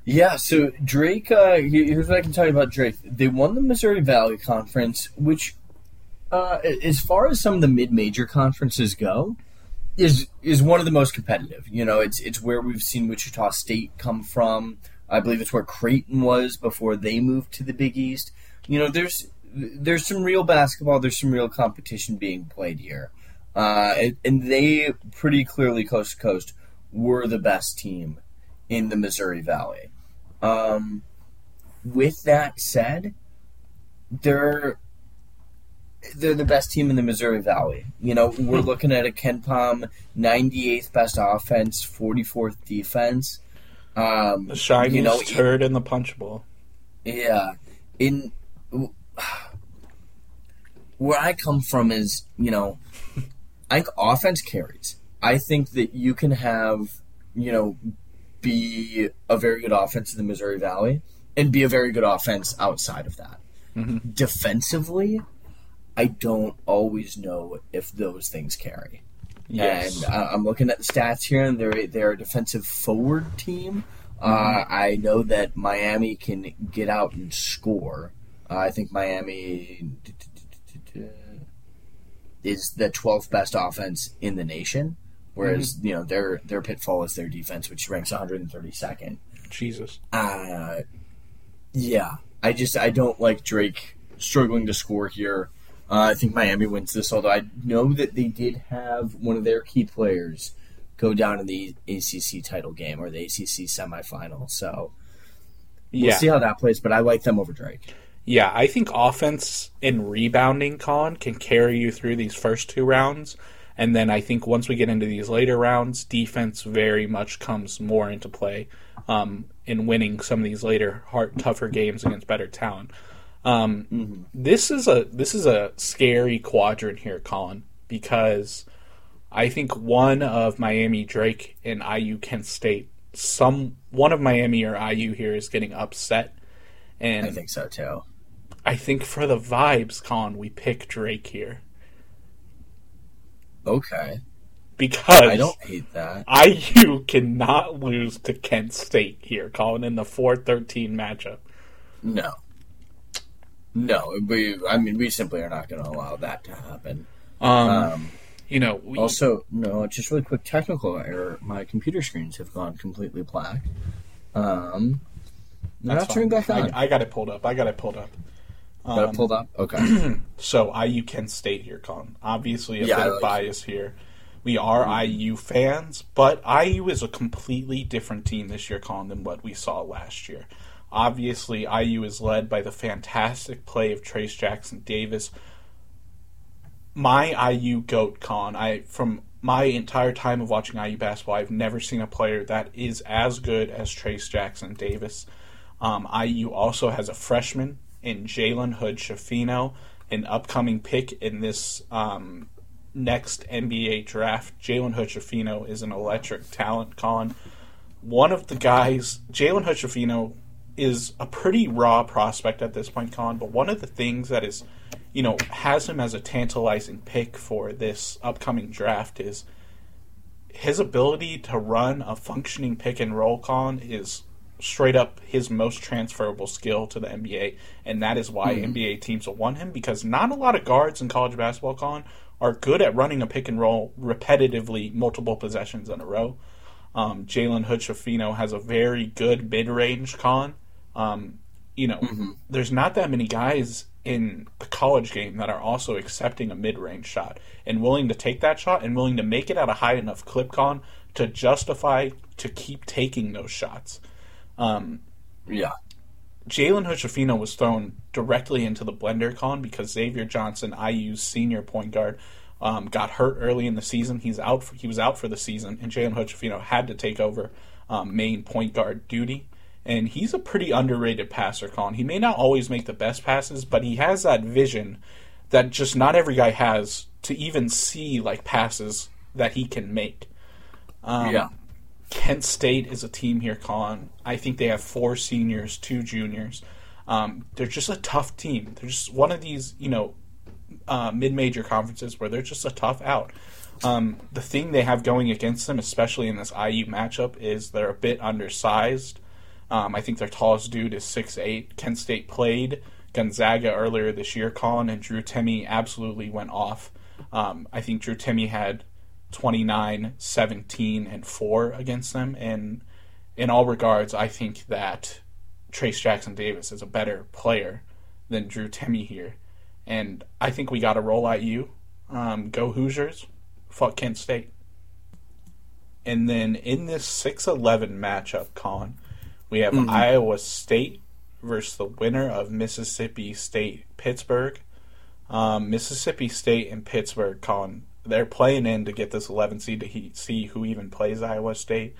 Yeah, so Drake, uh, here's what I can tell you about Drake. They won the Missouri Valley Conference, which, uh, as far as some of the mid-major conferences go, is is one of the most competitive. You know, it's it's where we've seen Wichita State come from. I believe it's where Creighton was before they moved to the Big East. You know, there's there's some real basketball. There's some real competition being played here, uh, and, and they pretty clearly coast to coast were the best team in the Missouri Valley. Um, with that said, they're they're the best team in the Missouri Valley. You know, we're looking at a KenPom 98th best offense, 44th defense. Um, The shiniest you know, turd in the punch bowl. yeah. In where I come from is, you know, I think offense carries. I think that you can have, you know, be a very good offense in the Missouri Valley and be a very good offense outside of that. Defensively, I don't always know if those things carry. Yes. And uh, I'm looking at the stats here, and they're they're a defensive forward team. Uh, I know that Miami can get out and score. Uh, I think Miami is the 12th best offense in the nation, whereas you know their their pitfall is their defense, which ranks 132nd. Jesus. Uh, yeah, I just I don't like Drake struggling to score here. Uh, I think Miami wins this, although I know that they did have one of their key players go down in the ACC title game or the ACC semifinal. So we'll Yeah. see how that plays, but I like them over Drake. Yeah, I think offense and rebounding, Colin, can carry you through these first two rounds. And then I think once we get into these later rounds, defense very much comes more into play um, in winning some of these later, hard, tougher games against better talent. Um, This is a this is a scary quadrant here, Colin, because I think one of Miami, Drake, and IU Kent State, some one of Miami or IU here is getting upset, and I think so too. I think for the vibes, Colin, we pick Drake here Okay, because I don't hate that. IU cannot lose to Kent State here, Colin, in the 4-13 matchup. No, No, we. I mean, we simply are not going to allow that to happen. Um, um you know, we, also no, just really quick technical error. My computer screens have gone completely black. Um, not turning back on. I, I, got it pulled up. I got it pulled up. Um, got it um, pulled up. Okay. <clears throat> so IU Kent State here, Colin. Obviously, a yeah, bit of like bias here. We are mm-hmm. IU fans, but IU is a completely different team this year, Colin, than what we saw last year. Obviously, IU is led by the fantastic play of Trayce Jackson Davis. My IU goat, Con. I from my entire time of watching IU basketball, I've never seen a player that is as good as Trayce Jackson Davis. Um, IU also has a freshman in Jalen Hood Schifino, an upcoming pick in this um, next NBA draft. Jalen Hood Schifino is an electric talent, Con. One of the guys, Jalen Hood Schifino, is a pretty raw prospect at this point, Colin. But one of the things that is, you know, has him as a tantalizing pick for this upcoming draft is his ability to run a functioning pick and roll, Colin, is straight up his most transferable skill to the NBA, and that is why mm-hmm. NBA teams will want him because not a lot of guards in college basketball, Colin, are good at running a pick and roll repetitively, multiple possessions in a row. Um, Jalen Hood Schifino has a very good mid range con. Um, you know, mm-hmm. there's not that many guys in the college game that are also accepting a mid range shot and willing to take that shot and willing to make it at a high enough clip con to justify to keep taking those shots. Um, yeah. Jalen Hood was thrown directly into the blender con because Xavier Johnson, IU's senior point guard, um, got hurt early in the season. He's out. For, he was out for the season, and Jalen Hood had to take over um, main point guard duty. And he's a pretty underrated passer, Colin. He may not always make the best passes, but he has that vision that just not every guy has to even see like passes that he can make. Um, yeah. Kent State is a team here, Colin. I think they have four seniors, two juniors. Um, they're just a tough team. They're just one of these, you know, uh, mid-major conferences where they're just a tough out. Um, the thing they have going against them, especially in this IU matchup, is they're a bit undersized. Um, I think their tallest dude is six eight. Kent State played Gonzaga earlier this year, Colin, and Drew Timme absolutely went off. Um, I think Drew Timme had 29, 17, and 4 against them. And in all regards, I think that Trayce Jackson Davis is a better player than Drew Timme here. And I think we got to roll at you. Um, go Hoosiers. Fuck Kent State. And then in this 6 11 matchup, Colin, we have mm-hmm. Iowa State versus the winner of Mississippi State Pittsburgh. Um, Mississippi State and Pittsburgh, Colin, they're playing in to get this 11 seed to he, see who even plays Iowa State.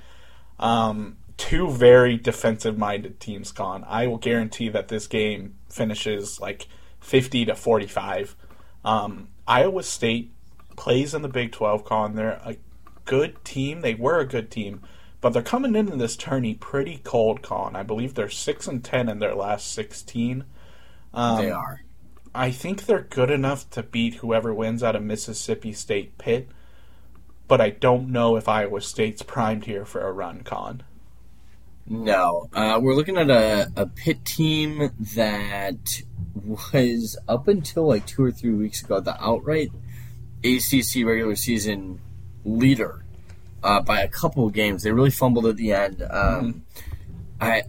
Um, two very defensive minded teams gone. I will guarantee that this game finishes like 50 to 45. Um, Iowa State plays in the Big 12 con. They're a good team. They were a good team, but they're coming into this tourney pretty cold con. I believe they're 6 and 10 in their last 16. Um, they are. I think they're good enough to beat whoever wins out of Mississippi State Pitt, but I don't know if Iowa State's primed here for a run, Con. No, uh, we're looking at a, a Pitt team that was up until like two or three weeks ago the outright ACC regular season leader uh, by a couple of games. They really fumbled at the end. Um, mm-hmm. I,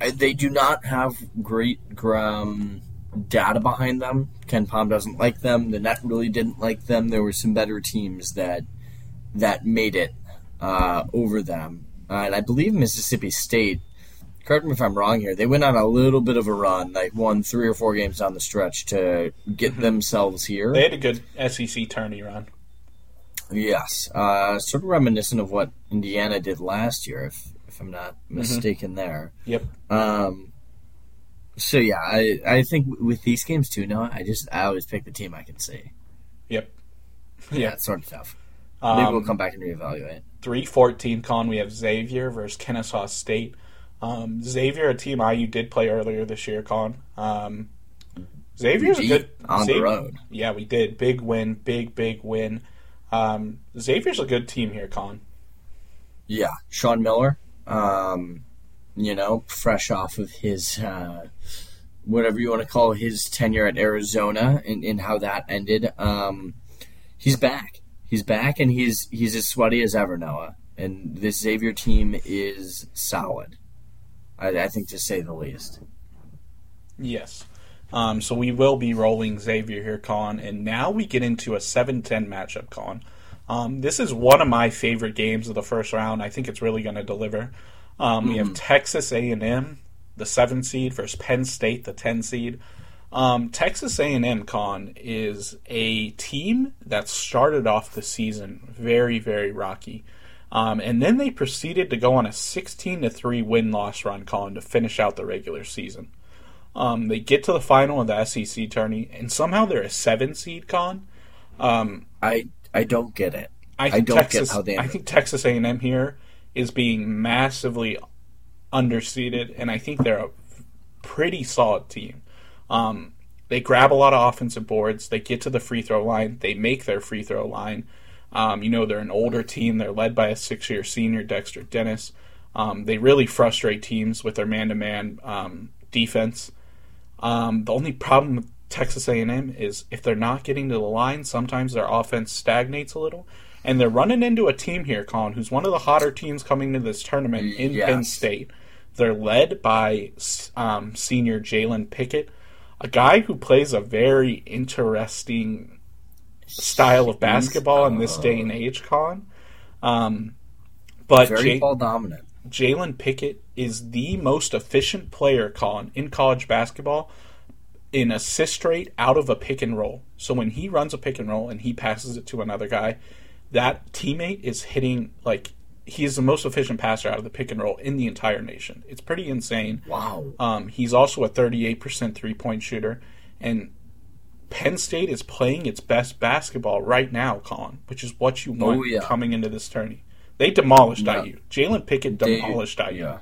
I, they do not have great um, data behind them. KenPom doesn't like them. The net really didn't like them. There were some better teams that that made it uh, over them, uh, and I believe Mississippi State. Correct me if I'm wrong here. They went on a little bit of a run, like won three or four games down the stretch to get mm-hmm. themselves here. They had a good SEC tourney run. Yes, uh, sort of reminiscent of what Indiana did last year, if if I'm not mm-hmm. mistaken. Mm-hmm. There. Yep. Um, so yeah, I I think with these games too. No, I just I always pick the team I can see. Yep. <laughs> Yeah, sort of tough. Maybe um, we'll come back and reevaluate. Three fourteen con. We have Xavier versus Kennesaw State. Um, Xavier, a team IU did play earlier this year, con. Um, Xavier's a good on Xavier, the road. Yeah, we did. Big win, big big win. Um, Xavier's a good team here, con. Yeah, Sean Miller. Um, you know, fresh off of his uh, whatever you want to call his tenure at Arizona and, and how that ended. Um, he's back. He's back, and he's he's as sweaty as ever, Noah. And this Xavier team is solid. I, I think, to say the least. Yes. Um, so we will be rolling Xavier here, Colin, and now we get into a 7-10 matchup, Colin. Um, this is one of my favorite games of the first round. I think it's really going to deliver. Um, mm-hmm. We have mm-hmm. Texas A&M, the seven seed, versus Penn State, the ten seed. Um, Texas A&M Con is a team that started off the season very, very rocky, um, and then they proceeded to go on a sixteen to three win loss run, Con, to finish out the regular season. Um, they get to the final of the SEC tourney, and somehow they're a seven seed. Con, um, I I don't get it. I, I don't Texas, get how they. I think Texas A&M here is being massively underseeded, and I think they're a pretty solid team. Um, they grab a lot of offensive boards. They get to the free throw line. They make their free throw line. Um, you know, they're an older team. They're led by a six year senior, Dexter Dennis. Um, they really frustrate teams with their man to man defense. Um, the only problem with Texas A&M is if they're not getting to the line, sometimes their offense stagnates a little. And they're running into a team here, Colin, who's one of the hotter teams coming to this tournament in yes. Penn State. They're led by um, senior Jalen Pickett, a guy who plays a very interesting style of basketball in this day and age, Colin. Um, but very J- ball dominant. Jalen Pickett is the most efficient player, Colin, in college basketball in assist rate out of a pick and roll. So when he runs a pick and roll and he passes it to another guy, that teammate is hitting like he's the most efficient passer out of the pick and roll in the entire nation. It's pretty insane. Wow. Um, he's also a 38% three point shooter, and Penn State is playing its best basketball right now, Colin, which is what you want oh, yeah. coming into this tourney. They demolished yeah. IU. Jalen Pickett demolished they, IU. Yeah.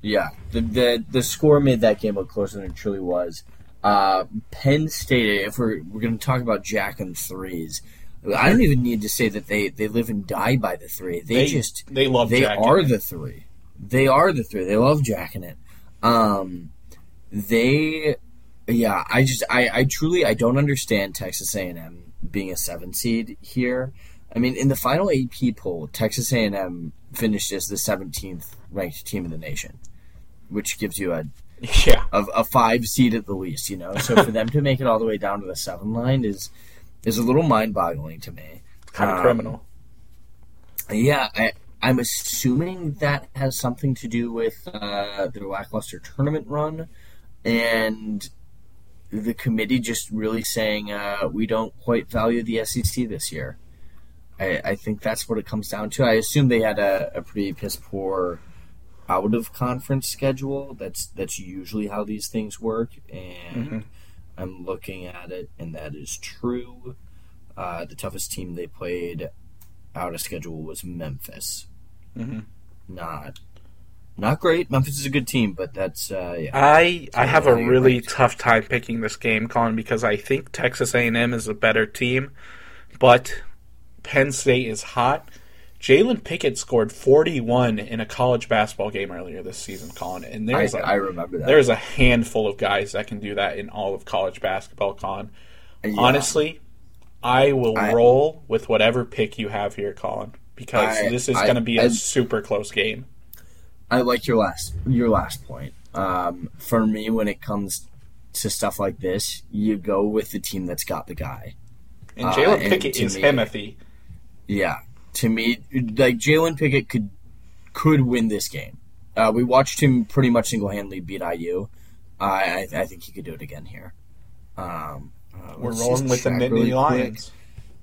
Yeah. The, the the score made that game look closer than it truly was. Uh, Penn State, if we're we're going to talk about Jack and threes, I don't even need to say that they, they live and die by the three. They, they just they love they are the three. They are the three. They love Jack jacking it. Um, they, yeah. I just I, I truly I don't understand Texas A and M being a seven seed here. I mean, in the final AP poll, Texas A and M finished as the seventeenth ranked team in the nation, which gives you a <laughs> yeah a, a five seed at the least. You know, so for them to make it all the way down to the seven line is is a little mind boggling to me. Kind of um, criminal. Yeah, I, I'm assuming that has something to do with uh, their lackluster tournament run and the committee just really saying uh, we don't quite value the SEC this year. I, I, think that's what it comes down to. I assume they had a, a pretty piss poor out of conference schedule. That's that's usually how these things work, and mm-hmm. I'm looking at it, and that is true. Uh, the toughest team they played out of schedule was Memphis. Mm-hmm. Not not great. Memphis is a good team, but that's uh, yeah. I I have a really ranked. tough time picking this game, Colin, because I think Texas A&M is a better team, but Penn State is hot, Jalen Pickett scored 41 in a college basketball game earlier this season, Colin. And there's I, a, I remember that. There's a handful of guys that can do that in all of college basketball, Colin. Yeah. Honestly, I will I, roll with whatever pick you have here, Colin, because I, this is going to be a super close game. I like your last your last point. Um, for me, when it comes to stuff like this, you go with the team that's got the guy. And Jalen uh, Pickett is me, Himothy. Yeah, to me, like Jalen Pickett could could win this game. Uh, we watched him pretty much single handedly beat IU. Uh, I, I think he could do it again here. Um, uh, We're rolling with the Nittany really Lions.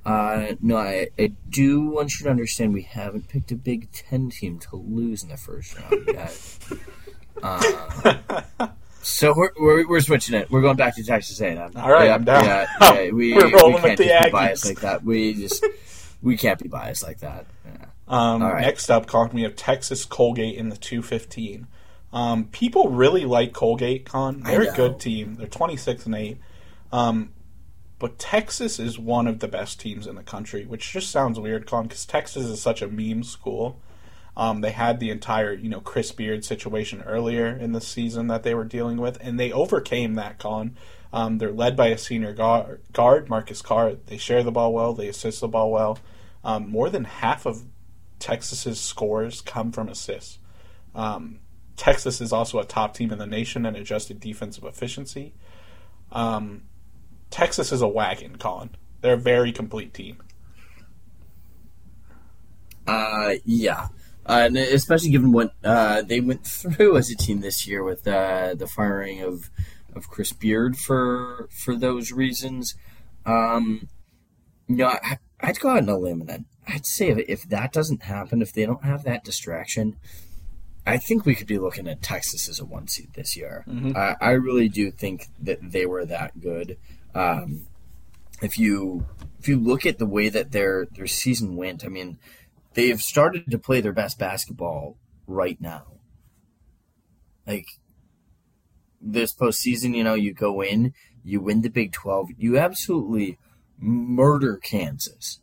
Uh, no, I, I, do want you to understand we haven't picked a Big Ten team to lose in the first round yet. <laughs> uh, so we're, we're, we're, switching it. We're going back to Texas A&M. All right, yeah, I'm down. Yeah, <laughs> yeah, we, we're rolling we can't with the just Aggies. be biased like that. We just we can't be biased like that. Yeah. Um, right. Next up, Con, we have Texas Colgate in the 215. Um, people really like Colgate, Con. They're a good team. They're 26 and 8. Um, but Texas is one of the best teams in the country, which just sounds weird, Con, because Texas is such a meme school. Um, they had the entire, you know, Chris Beard situation earlier in the season that they were dealing with, and they overcame that. Con, um, they're led by a senior guard, Marcus Carr. They share the ball well. They assist the ball well. Um, more than half of Texas's scores come from assists. Um, Texas is also a top team in the nation in adjusted defensive efficiency. Um, Texas is a wagon, Colin. They're a very complete team. Uh, yeah. Uh, and especially given what uh, they went <laughs> through as a team this year with uh, the firing of of Chris Beard for for those reasons. Um, you know, I, would go out on a limb and I'd, I'd say if, if that doesn't happen, if they don't have that distraction, I think we could be looking at Texas as a one seed this year. Mm-hmm. I, I, really do think that they were that good. Um, if you if you look at the way that their their season went, I mean, they've started to play their best basketball right now. Like this postseason, you know, you go in, you win the Big Twelve, you absolutely murder Kansas.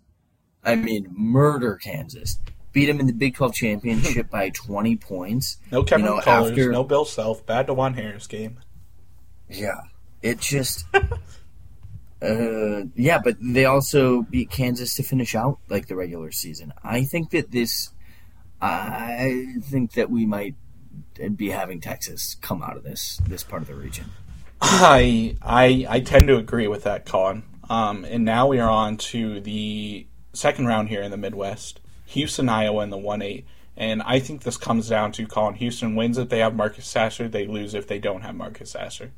I mean, murder Kansas. Beat them in the Big 12 championship <laughs> by 20 points. No Kevin you know, Colors, after... no Bill Self, bad Dajuan Harris game. Yeah, it just <laughs> Uh, yeah, but they also beat Kansas to finish out like the regular season. I think that this, I think that we might be having Texas come out of this this part of the region. I I I tend to agree with that, Colin. Um, and now we are on to the second round here in the Midwest. Houston, Iowa, in the one eight. And I think this comes down to Colin Houston wins if they have Marcus Sasser. They lose if they don't have Marcus Sasser.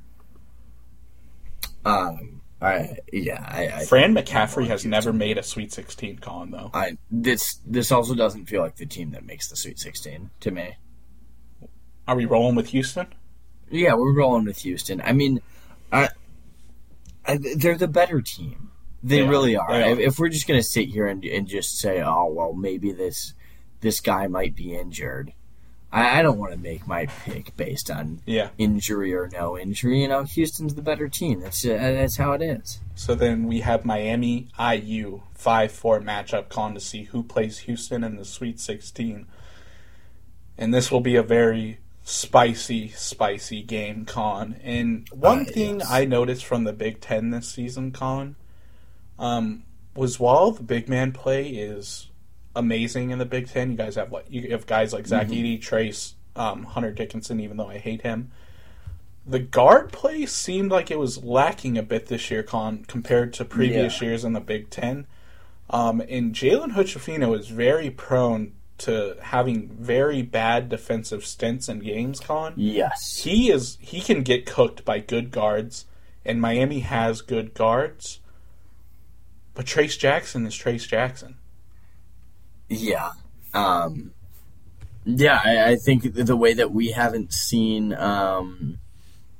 Um, I yeah, I, I Fran McCaffery has never made a Sweet 16, Colin. Though I this this also doesn't feel like the team that makes the Sweet 16 to me. Are we rolling with Houston? Yeah, we're rolling with Houston. I mean, I, I they're the better team. They, they really are. are. If we're just gonna sit here and and just say, oh well, maybe this this guy might be injured. I, I don't want to make my pick based on yeah. injury or no injury. You know, Houston's the better team. That's uh, that's how it is. So then we have Miami IU five four matchup calling to see who plays Houston in the Sweet Sixteen, and this will be a very spicy, spicy game, Con. And one uh, thing yes. I noticed from the Big Ten this season, Con, um, was while the big man play is amazing in the Big Ten. You guys have what you have guys like Zach mm-hmm. Edey, Trayce, um, Hunter Dickinson. Even though I hate him, the guard play seemed like it was lacking a bit this year, con compared to previous yeah. years in the Big Ten. Um, and Jalen Hood-Schifino is very prone to having very bad defensive stints in games. Con yes, he is. He can get cooked by good guards, and Miami has good guards. But Trayce Jackson is Trayce Jackson. Yeah. Um, yeah, I, I, think the way that we haven't seen um,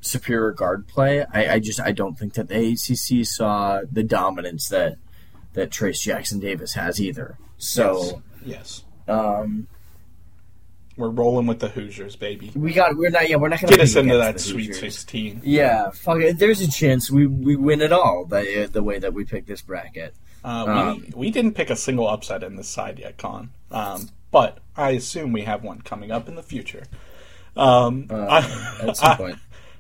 superior guard play, I, I, just I don't think that the ACC saw the dominance that that Trayce Jackson Davis has either. So yes, yes. Um, we're rolling with the Hoosiers, baby. We got. We're not. Yeah, we're not gonna get us into that Sweet. Sixteen. Yeah, fuck it. There's a chance we we win it all. The the way that we pick this bracket. Uh, um, we, we didn't pick a single upset in this side yet, Con. Um, but I assume we have one coming up in the future. Um, uh, I, at <laughs> some point.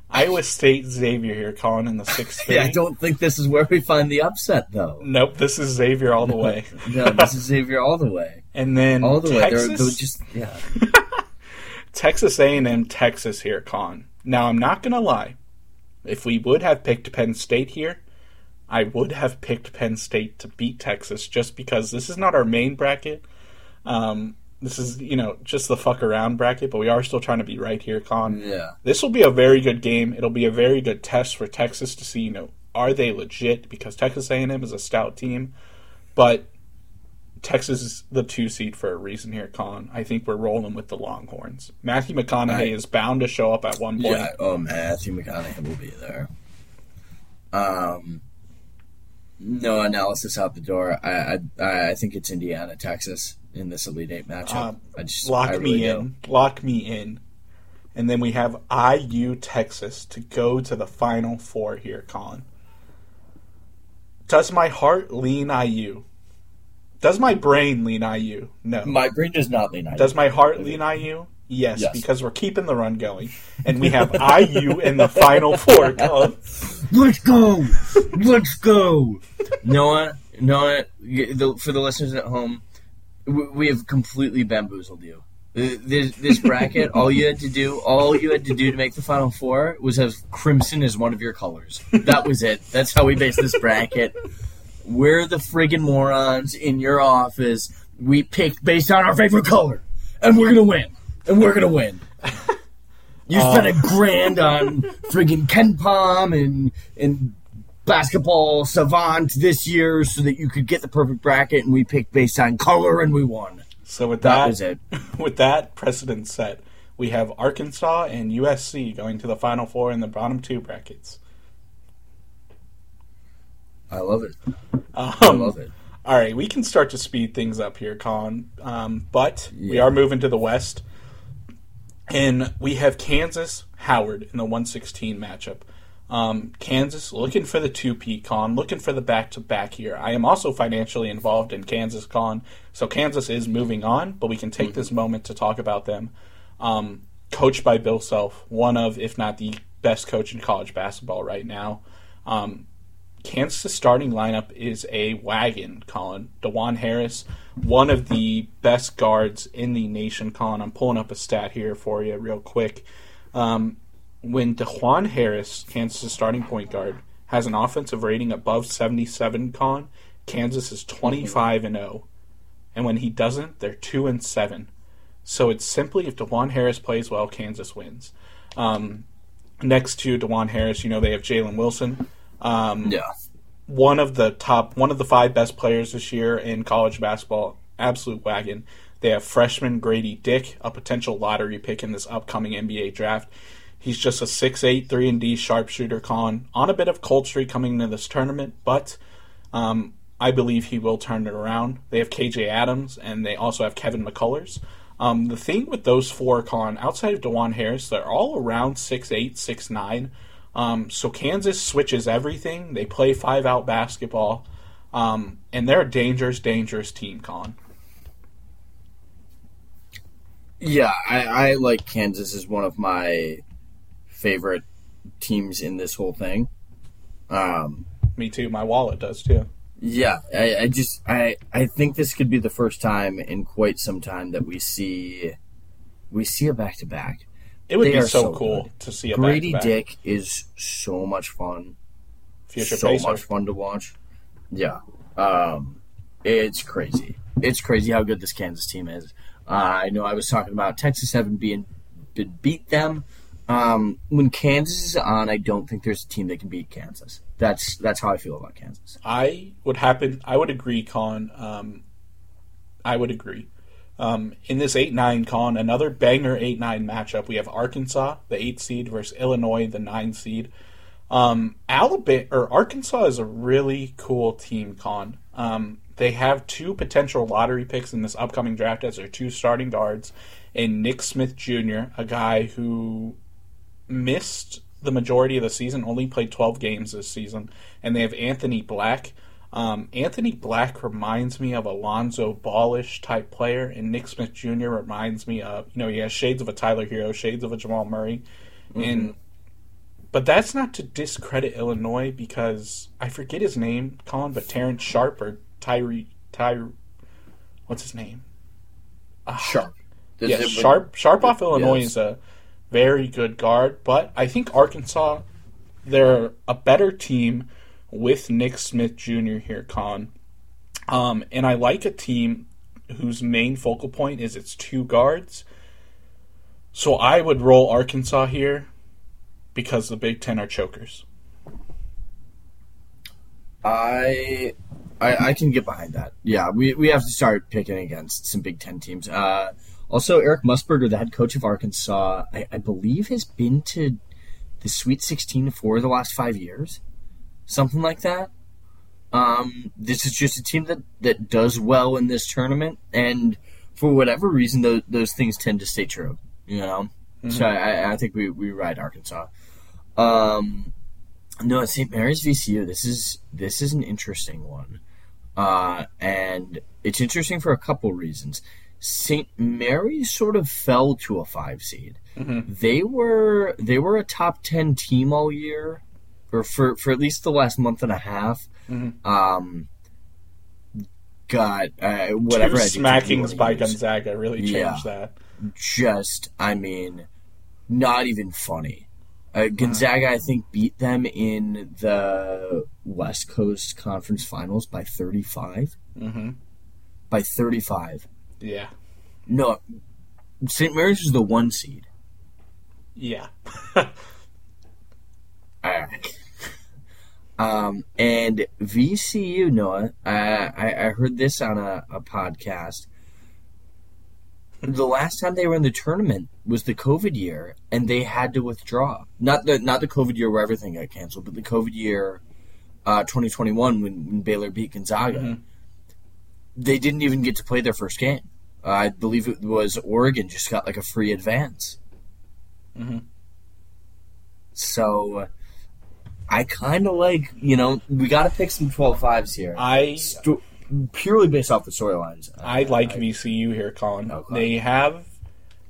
Iowa State Xavier here, Colin, in the sixth. <laughs> yeah, I don't think this is where we find the upset, though. Nope, this is Xavier all the way. <laughs> no, this is Xavier all the way. And then all the Texas, way. They're, they're just yeah. <laughs> Texas A&M, Texas here, Con. Now I'm not gonna lie. If we would have picked Penn State here, I would have picked Penn State to beat Texas just because this is not our main bracket. Um, this is, you know, just the fuck around bracket, but we are still trying to be right here, Con. Yeah. This will be a very good game. It'll be a very good test for Texas to see, you know, are they legit? Because Texas A&M is a stout team, but Texas is the two seed for a reason here, Con. I think we're rolling with the Longhorns. Matthew McConaughey I, is bound to show up at one point. Yeah, oh, Matthew McConaughey will be there. Um, no analysis out the door. I I, I think it's Indiana, Texas in this Elite Eight matchup. Um, I just lock I me in. Lock me in. And then we have IU Texas to go to the Final Four here, Colin. Does my heart lean IU? Does my brain lean IU? No. My brain does not lean IU. Does my heart lean IU? Yes, Yes. because we're keeping the run going, and we have IU in the final four. <laughs> Colin. Let's go! Let's go! <laughs> Noah, Noah, for the listeners at home, we have completely bamboozled you. Uh, This, this bracket, all you had to do, all you had to do to make the final four was have crimson as one of your colors. That was it. That's how we based this bracket. We're the friggin' morons in your office. We picked based on our favorite color, and we're gonna win. And we're gonna win. You spent a grand on friggin' KenPom and and basketball savant this year so that you could get the perfect bracket, and we picked based on color, and we won. So with That that, was it. <laughs> with that precedent set, we have Arkansas and USC going to the final four in the bottom two brackets. I love it. I Um, love it. All right, we can start to speed things up here, Colin. Um, but we are moving to the West, and we have Kansas Howard in the 116 matchup. Um, Kansas looking for the two P con, looking for the back to back here. I am also financially involved in Kansas con, so Kansas is moving on, but we can take this moment to talk about them. Um, coached by Bill Self, one of, if not the best coach in college basketball right now. Um, Kansas' starting lineup is a wagon, Colin. Dajuan Harris, one of the best guards in the nation, Colin. I'm pulling up a stat here for you real quick. Um, when Dajuan Harris, Kansas' starting point guard, has an offensive rating above 77, Colin, Kansas is 25 and 0. And when he doesn't, they're 2 and 7. So it's simply if Dajuan Harris plays well, Kansas wins. Um, next to Dajuan Harris, you know, they have Jalen Wilson. Um, Yeah. one of the top, one of the five best players this year in college basketball. Absolute wagon. They have freshman Grady Dick, a potential lottery pick in this upcoming NBA draft. He's just a 6'8", 3 and D sharpshooter con on a bit of cold streak coming into this tournament, but um, I believe he will turn it around. They have KJ Adams and they also have Kevin McCullers. Um, the thing with those four con outside of Dajuan Harris, they're all around 6'8", 6'9". Um, so Kansas switches everything. They play five out basketball, um, and they're a dangerous, dangerous team. Con. Yeah, I, I like Kansas as one of my favorite teams in this whole thing. Um, Me too. My wallet does too. yeah, I, I just I I think this could be the first time in quite some time that we see we see a back to back. It would They be so, so cool good. to see a Grady back-to-back. Dick is so much fun. future so Pacer. much fun to watch. Yeah, um, it's crazy. It's crazy how good this Kansas team is. Uh, I know I was talking about Texas having being been beat them. Um, when Kansas is on, I don't think there's a team that can beat Kansas. That's that's how I feel about Kansas. I would happen. I would agree, Con. Um, I would agree. Um, in this eight nine con, another banger eight nine matchup. We have Arkansas, the eight seed, versus Illinois, the nine seed. Um, Alabama or Arkansas is a really cool team. Con. Um, they have two potential lottery picks in this upcoming draft as their two starting guards, and Nick Smith Jr., a guy who missed the majority of the season, only played 12 games this season, and they have Anthony Black. Um, Anthony Black reminds me of Alonzo Ballish type player, and Nick Smith Jr. reminds me of you know he has shades of a Tyler Herro, shades of a Jamal Murray, and but that's not to discredit Illinois because I forget his name, Colin, but Terrence Sharp or Tyree Ty, what's his name? Sharp. Yeah, Sharp Sharp off Illinois Yes. is a very good guard, but I think Arkansas they're a better team with Nick Smith Jr. here, Con. Um, and I like a team whose main focal point is its two guards. So I would roll Arkansas here because the Big Ten are chokers. I, I I can get behind that. Yeah, we, we have to start picking against some Big Ten teams. Uh, also, Eric Musburger, the head coach of Arkansas, I, I believe has been to the Sweet 16 for the last five years, something like that. Um, this is just a team that, that does well in this tournament, and for whatever reason, those, those things tend to stay true. You know, so I, I think we, we ride Arkansas. Um, no, St. Mary's VCU. This is this is an interesting one. uh, and it's interesting for a couple reasons. St. Mary's sort of fell to a five seed. Mm-hmm. They were they were a top ten team all year, or for for at least the last month and a half. Mm-hmm. Um, got uh, whatever Two smackings by. Gonzaga really changed Yeah. that. just, I mean, not even funny. Uh, Gonzaga, I think, beat them in the West Coast Conference Finals by 35. Mm-hmm. By 35. Yeah, No, St. Mary's was the one seed. yeah. <laughs> Um, and VCU, Noah, uh, I, I heard this on a, a podcast. The last time they were in the tournament was the COVID year, and they had to withdraw. Not the not the COVID year where everything got canceled, but the COVID year, uh, 2021 when, when Baylor beat Gonzaga. Mhm. They didn't even get to play their first game. Uh, I believe it was Oregon just got like a free advance. Mhm. So I kind of like, you know, we got to pick some 12 fives here. I Sto- purely based off the storylines. I like VCU here, Colin. Okay. They have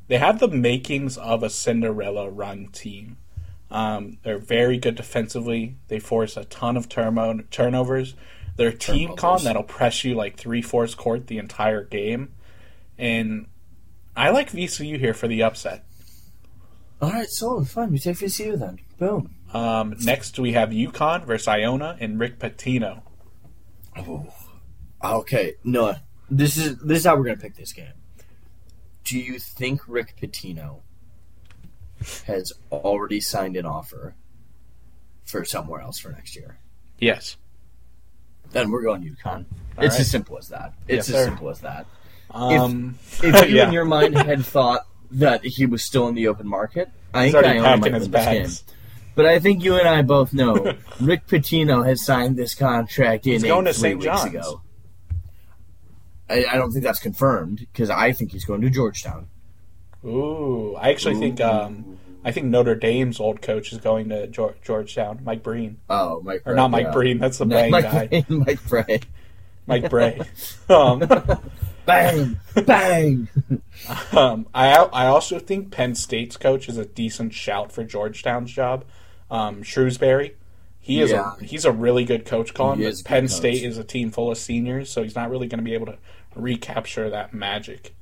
they have the makings of a Cinderella run team. Um, they're very good defensively. They force a ton of turmo- turnovers. They're a team con Turnovers. that'll press you like three fourths court the entire game, and I like VCU here for the upset. All right, so fine. We take VCU then. Boom. Um, next we have UConn versus Iona and Rick Pitino. Oh. Okay, Noah. This is this is how we're gonna pick this game. Do you think Rick Pitino has already signed an offer for somewhere else for next year? Yes. Then we're going UConn. All it's right. as simple as that. It's Yes, as sir. simple as that. Um, If <laughs> you Yeah. in your mind had thought that he was still in the open market, I he's think might packing his this game. But I think you and I both know <laughs> Rick Pitino has signed this contract in He's going eight, to St. weeks John's. ago. I, I don't think that's confirmed because I think he's going to Georgetown. Ooh, I actually think um, I think Notre Dame's old coach is going to Geor- Georgetown. Mike Breen, Oh, Mike. or not Mike yeah. Breen. That's the No, Mike, guy. Bray- <laughs> Mike Brey. Mike Brey. um, Bang, bang. <laughs> um, I I also think Penn State's coach is a decent shout for Georgetown's job. Um, Shrewsberry. He is Yeah. a he's a really good coach, Colin. He but is a good Penn coach. State is a team full of seniors, so he's not really going to be able to recapture that magic.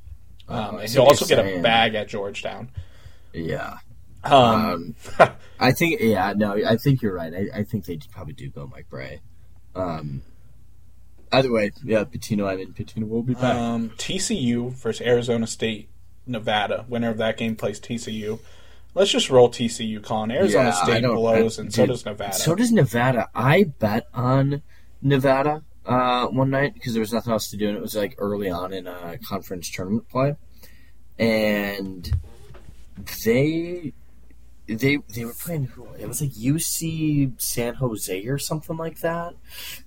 Um, Oh, I and see he'll also you're get a bag at Georgetown. Yeah. Um, Um, <laughs> I think. Yeah. No. I think you're right. I, I think they probably do go Mike Brey. Um. Either way, yeah. Pitino. I mean, Pitino will be back. Um, TCU versus Arizona State, Nevada. Winner of that game plays TCU. Let's just roll TCU, Colin. Arizona Yeah, State blows, I- and so does Nevada. So does Nevada. I bet on Nevada uh, one night because there was nothing else to do, and it was like early on in a conference tournament play, and they they they were playing it was like UC San Jose or something like that,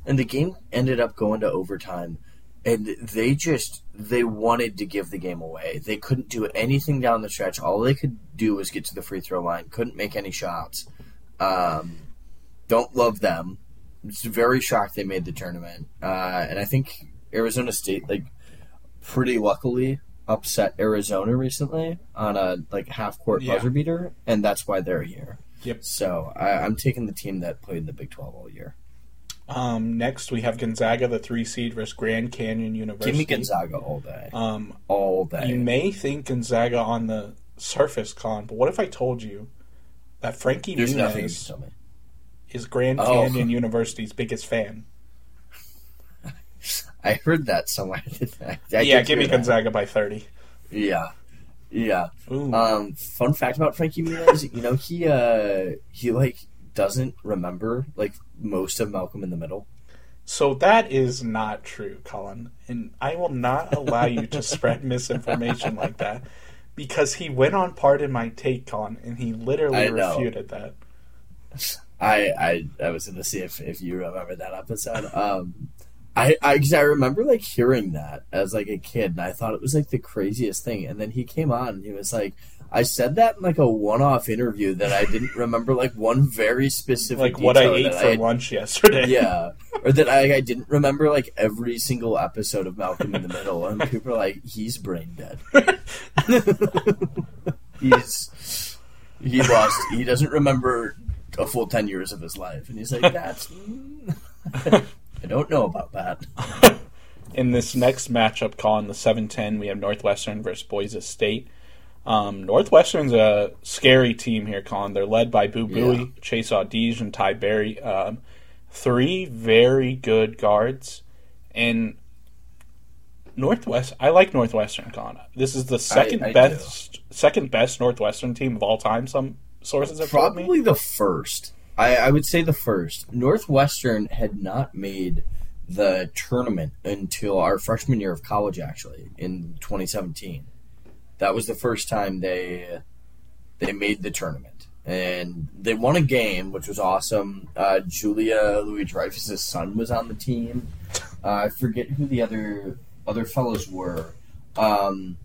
and the game ended up going to overtime. And they just they wanted to give the game away. They couldn't do anything down the stretch. All they could do was get to the free throw line. Couldn't make any shots. Um, don't love them. It's very shocked they made the tournament. Uh, and I think Arizona State, like, pretty luckily upset Arizona recently on a like half court Yeah. buzzer beater, and that's why they're here. Yep. So I, I'm taking the team that played in the Big Twelve all year. Um, next, we have Gonzaga, the three seed, versus Grand Canyon University. Give me Gonzaga all day, Um, all day. you may think Gonzaga on the surface, Colin, but what if I told you that Frankie There's Muniz can tell me. is Grand Oh. Canyon <laughs> University's biggest fan? I heard that somewhere. <laughs> I yeah, give me that. Gonzaga by thirty. Yeah, yeah. Ooh. Um, fun fact about Frankie Muniz, you know, he uh he like doesn't remember like most of Malcolm in the Middle. So that is not true, Colin, and I will not allow you to spread <laughs> misinformation like that because he went on part in my take, Colin, and he literally I refuted that. I I, I was gonna see if, if you remember that episode. Um, I I, cause I remember like hearing that as like a kid, and I thought it was like the craziest thing. And then he came on, and he was like, I said that in like a one-off interview that I didn't remember like one very specific like what I ate for I- lunch yesterday. <laughs> Yeah, or that I, I didn't remember like every single episode of Malcolm in the Middle, and people are like, "He's brain dead." <laughs> he's he lost. He doesn't remember a full ten years of his life, and he's like, "That's." I don't know about that. <laughs> in this next matchup call in the 7-10 we have northwestern versus boise state um, northwestern's a scary team here colin they're led by boo Buie, Yeah. chase audige and ty berry um, three very good guards and northwest i like northwestern colin this is the second I do. best second best northwestern team of all time some sources have told me Probably the first. I, I would say the first. Northwestern had not made the tournament until our freshman year of college, actually, in 2017. That was the first time they they made the tournament, and they won a game, which was awesome. Uh, Julia Louis Dreyfus's son was on the team. Uh, I forget who the other other fellows were. Um,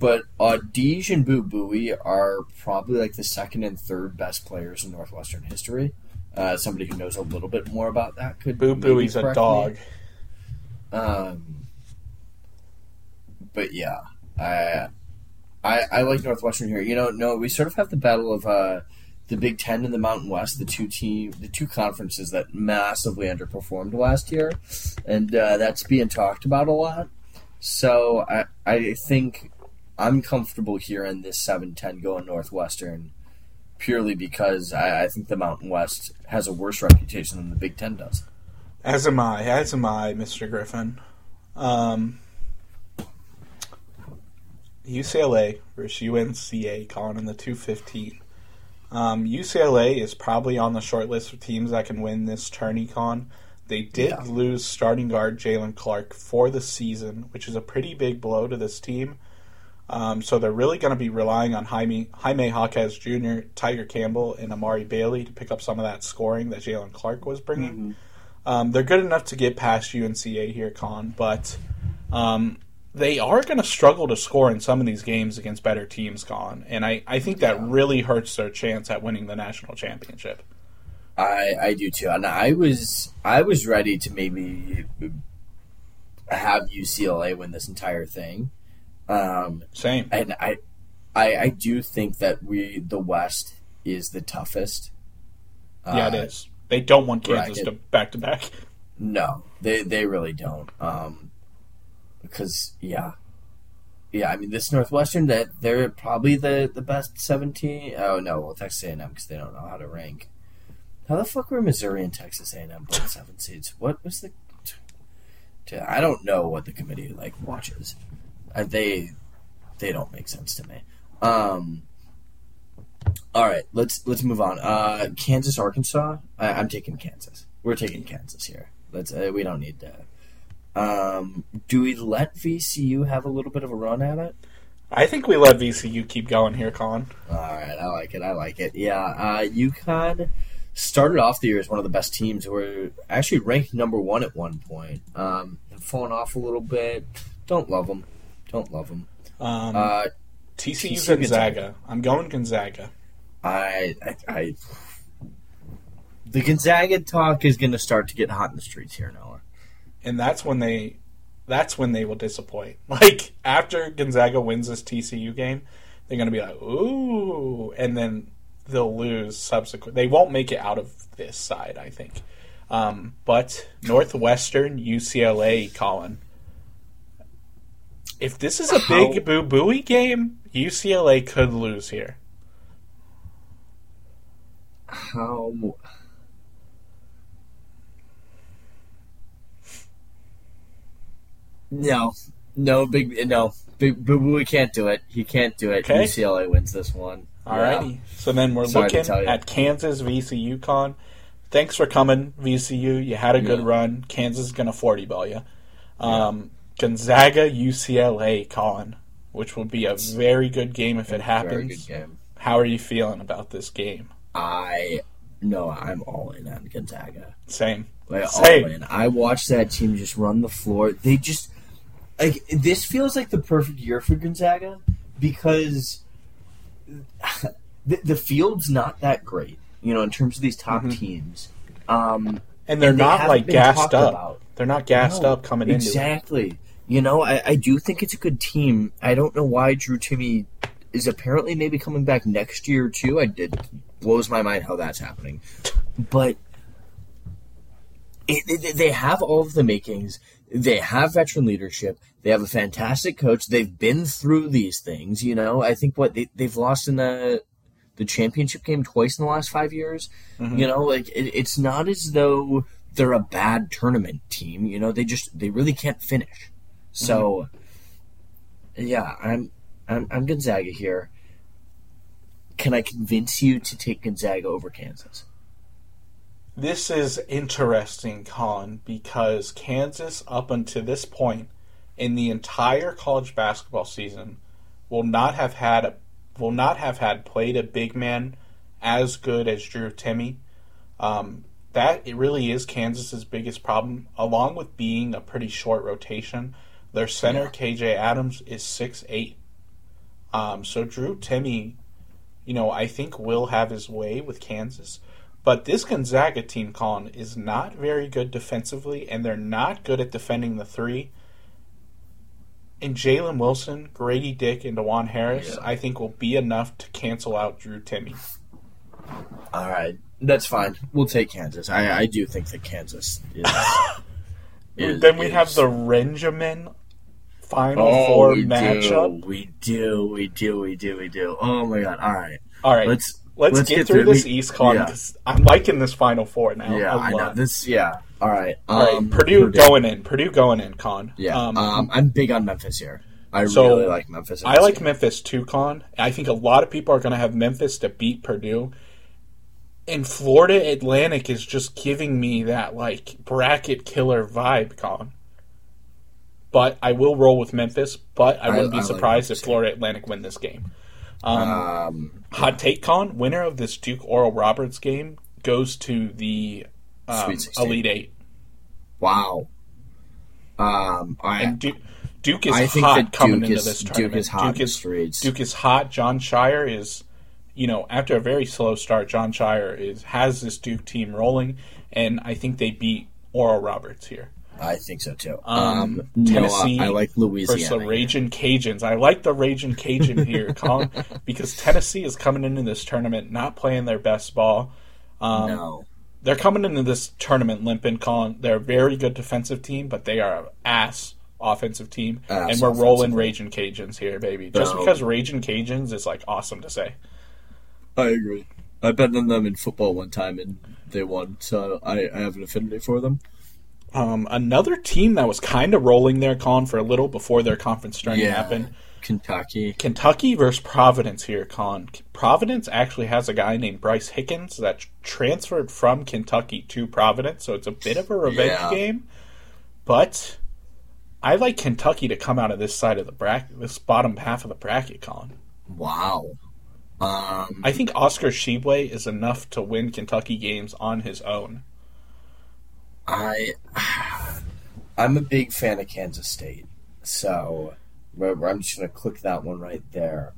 but Audige and Boo Buie are probably like the second and third best players in Northwestern history. Uh, somebody who knows a little bit more about that could boo Buie's a correct me. dog Um, but yeah, I, I I like Northwestern here. You know, no, we sort of have the battle of uh, the Big Ten and the Mountain West, the two team, the two conferences that massively underperformed last year, and uh, that's being talked about a lot. So I I think I'm comfortable here in this 7-10 going Northwestern. Purely because I, I think the Mountain West has a worse reputation than the Big Ten does. As am I. As am I, Mr. Griffin. Um, UCLA versus UNCA, calling in the 215. Um, UCLA is probably on the short list of teams that can win this tourney con. They did Yeah. lose starting guard Jaylen Clark for the season, which is a pretty big blow to this team. Um, so they're really going to be relying on Jaime, Jaime Jaquez Jr., Tyger Campbell, and Amari Bailey to pick up some of that scoring that Jaylen Clark was bringing. Um, they're good enough to get past UNCA here, Con, but um, they are going to struggle to score in some of these games against better teams, Con. And I, I think that Yeah. really hurts their chance at winning the national championship. I I do too, and I was I was ready to maybe have UCLA win this entire thing, um, Same. and I, I I do think that we the West is the toughest. yeah, it Uh, is. They don't want Kansas bracket. to back to back. No, they they really don't. Um, because yeah, yeah. I mean, this Northwestern that they're probably the the best seventeen. Oh no, well Texas A and M because they don't know how to rank. How the fuck were Missouri and Texas A and M both seven seeds? What was the? I don't know what the committee like watches. Uh, they they don't make sense to me. Um. All right, let's let's move on. Uh, Kansas, Arkansas. I, I'm taking Kansas. We're taking Kansas here. Let's. Uh, we don't need to. Um, do we let VCU have a little bit of a run at it? I think we let VCU keep going here, Colin. All right, I like it. I like it. Yeah, uh, UConn started off the year as one of the best teams. Who were actually ranked number one at one point. Um, have fallen off a little bit. Don't love them. Don't love them. Um, Uh, TCU TCU Gonzaga. I'm going Gonzaga. I, I, I, the Gonzaga talk is going to start to get hot in the streets here, Noah. and that's when they that's when they will disappoint. <laughs> Like after Gonzaga wins this TCU game, they're going to be like, "Ooh," and then they'll lose subsequent. They won't make it out of this side, I think. Um, but Northwestern, UCLA, Colin. If this is a How- big Boo Buie game, UCLA could lose here. How? No, no, big no, Boo Boo. He can't do it. He can't do it. Okay. UCLA wins this one. Alrighty. So then we're Sorry looking at Kansas VCU con. Thanks for coming, VCU. You had a good Yeah. run. Kansas is gonna forty ball you. Um, Gonzaga UCLA con, which will be a very good game if it Very happens. good game. How are you feeling about this game? I no, I'm all in on Gonzaga. Same. Like Same. all in. I watched that team just run the floor. They just like this feels like the perfect year for Gonzaga because <sighs> the, the field's not that great, you know, in terms of these top teams. Um, and they're and they not like gassed up. about. They're not gassed No, up coming into exactly. You know, I, I do think it's a good team. I don't know why Drew Timme is apparently maybe coming back next year too. I did blows my mind how that's happening, but it, it- they have all of the makings. They have veteran leadership. They have a fantastic coach. They've been through these things. You know, I think what they, they've lost in the the championship game twice in the last five years. Mm-hmm. You know, like it, it's not as though they're a bad tournament team. You know, they just they really can't finish. So, yeah, I'm I'm I'm Gonzaga here. Can I convince you to take Gonzaga over Kansas? This is interesting, Colin, because Kansas, up until this point in the entire college basketball season, will not have had a will not have had played a big man as good as Drew Timme. Um, that it really is Kansas's biggest problem, along with being a pretty short rotation. Their center KJ Adams is six eight. Um, so Drew Timme, you know, I think will have his way with Kansas. But this Gonzaga team, Colin, is not very good defensively, and they're not good at defending the three. And Jalen Wilson, Grady Dick, and Dajuan Harris, Yeah. I think, will be enough to cancel out Drew Timme. All right, that's fine. We'll take Kansas. I I do think that Kansas is. <laughs> is- then we is- have the Renjamin Final oh, Four matchup. Do, we do, we do, we do, we do. Oh my god! All right, All right, let's let's, let's get, get through through- this we- East Con yeah. I'm liking this Final Four now. yeah, I know this. Yeah, all right. All right, um, Purdue, going in. Purdue going in, Con. Yeah, Um, um, I'm big on Memphis here. I So, really like Memphis. I like game. Memphis too, Con. I think a lot of people are going to have Memphis to beat Purdue. And Florida Atlantic is just giving me that like bracket killer vibe, Con. But I will roll with Memphis. But I I- wouldn't I be like surprised Memphis, if Florida Atlantic win this game. Um, Um, hot take, Con. Winner of this Duke Oral Roberts game goes to the um, Elite Eight. wow. Um, I And Duke, Duke is I think hot coming Duke into is this Duke tournament. is hot Duke is. Duke is hot. Jon Scheyer is, you know, after a very slow start, Jon Scheyer is has this Duke team rolling, and I think they beat Oral Roberts here. I think so too. Um, Um, no, Tennessee I, I like Versus Louisiana. the Raging Cajuns. I like the Raging Cajun here, <laughs> Colin, because Tennessee is coming into this tournament not playing their best ball. Um, no, They're coming into this tournament limping, Colin. They're a very good defensive team, but they are an ass offensive team. Ass and we're rolling offensively. Raging Cajuns here, baby. Just No. because Raging Cajuns is like awesome to say. I agree. I bet on them in football one time and they won, so I, I have an affinity for them. Um, another team that was kind of rolling their con for a little before their conference tournament Yeah. happened. Kentucky. Kentucky versus Providence here, Con. Providence actually has a guy named Bryce Hopkins that transferred from Kentucky to Providence, so it's a bit of a revenge Yeah. game. But I like Kentucky to come out of this side of the bracket, this bottom half of the bracket, Con. Wow. Um, I think Oscar Tshiebwe is enough to win Kentucky games on his own. I I'm a big fan of Kansas State, so I'm just gonna click that one right there.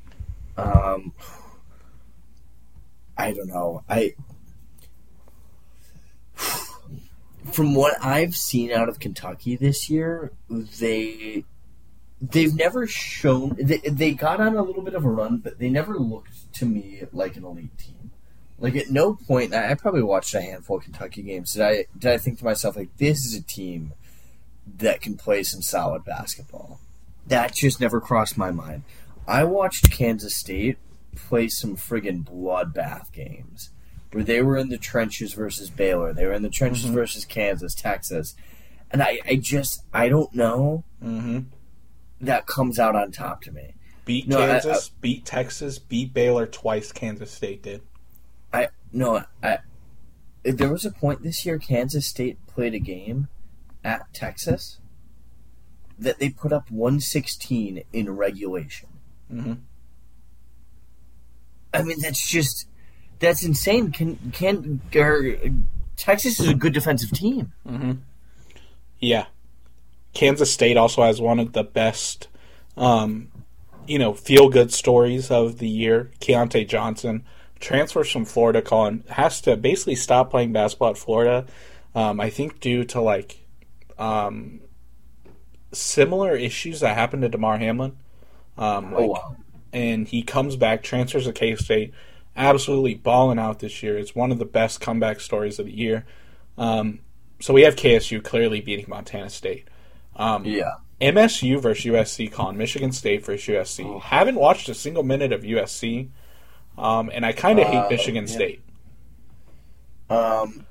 Um, I don't know. I from what I've seen out of Kentucky this year, they they've never shown they, they got on a little bit of a run, but they never looked to me like an elite team. Like at no point, I I probably watched a handful of Kentucky games. Did I did I think to myself like this is a team that can play some solid basketball? That just never crossed my mind. I watched Kansas State play some friggin' bloodbath games where they were in the trenches versus Baylor. They were in the trenches Mhm. versus Kansas, Texas, and I, I just I don't know Mm-hmm. that comes out on top to me. Beat No, I- Kansas, beat Texas, beat Baylor twice. Kansas State did. I no, I. There was a point this year Kansas State played a game at Texas that they put up 116 in regulation. Mm-hmm. I mean, that's just that's insane. Can can er, Texas is a good defensive team. Mm-hmm. Yeah. Kansas State also has one of the best um, you know, feel good stories of the year. Keyontae Johnson transfers from Florida. Colin has to basically stop playing basketball at Florida. Um, I think due to like um, similar issues that happened to Damar Hamlin. Um, like, oh wow. and he comes back, transfers to K State, absolutely balling out this year. It's one of the best comeback stories of the year. Um, so we have KSU clearly beating Montana State. Um, Yeah. MSU versus USC, Con Michigan State versus USC. Oh. Haven't watched a single minute of USC, um, and I kind of hate Uh, Michigan yeah. State. Um,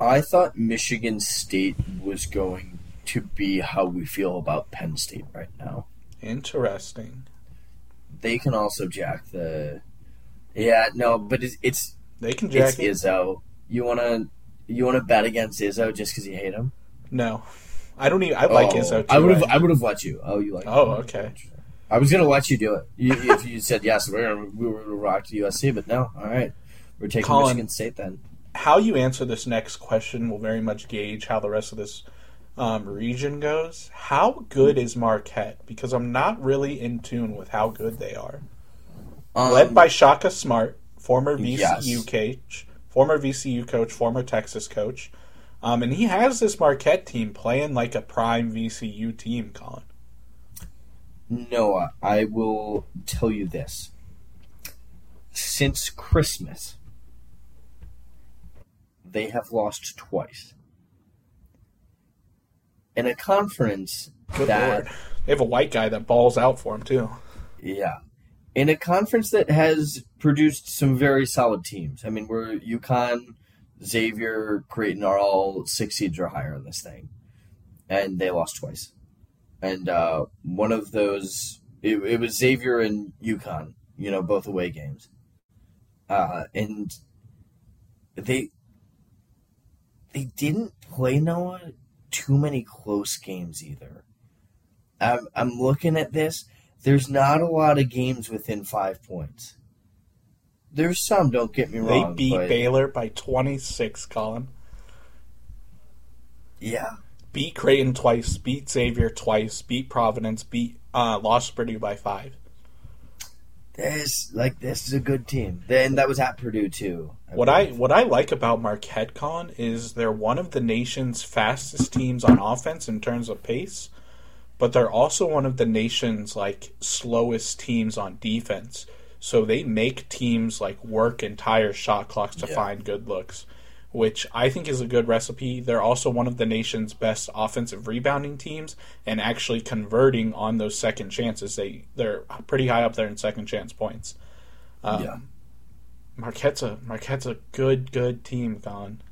I thought Michigan State was going to be how we feel about Penn State right now. Interesting. They can also jack the. Yeah, no, but it's it's, They can it's jack it. Izzo. You wanna you wanna bet against Izzo just because you hate him? No, I don't even. I like Oh, Izzo. Too, I would have right? I would have let you. Oh, you like? Oh, him. okay. I was gonna let you do it you, if you said yes. We're gonna, we were gonna rock to USC, but no. All right, we're taking Colin. Michigan State then. how you answer this next question will very much gauge how the rest of this um, region goes. How good is Marquette? Because I'm not really in tune with how good they are. Um, Led by Shaka Smart, former VCU Yes. coach, former VCU coach, former Texas coach, um, and he has this Marquette team playing like a prime VCU team. Colin, Noah, I will tell you this. Since Christmas, they have lost twice. In a conference good that, lord, they have a white guy that balls out for him too. yeah, in a conference that has produced some very solid teams. I mean, we're UConn, Xavier, Creighton are all six seeds or higher in this thing, and they lost twice. And uh, one of those, it, it was Xavier and UConn, you know, both away games. Uh, and they they didn't play Noah too many close games either. I'm, I'm looking at this. There's not a lot of games within five points. There's some, don't get me wrong. They beat Baylor by 26. Colin yeah, beat Creighton twice, beat Xavier twice, beat Providence, beat uh, lost Purdue by five. this like this is a good team. Then that was at Purdue too. What I what I like about Marquette Con is they're one of the nation's fastest teams on offense in terms of pace, but they're also one of the nation's like slowest teams on defense. So they make teams like work entire shot clocks to Yeah. find good looks, which I think is a good recipe. They're also one of the nation's best offensive rebounding teams and actually converting on those second chances. They they're pretty high up there in second chance points. Um, Yeah. Marquette's a Marquette's a good good team, Colin.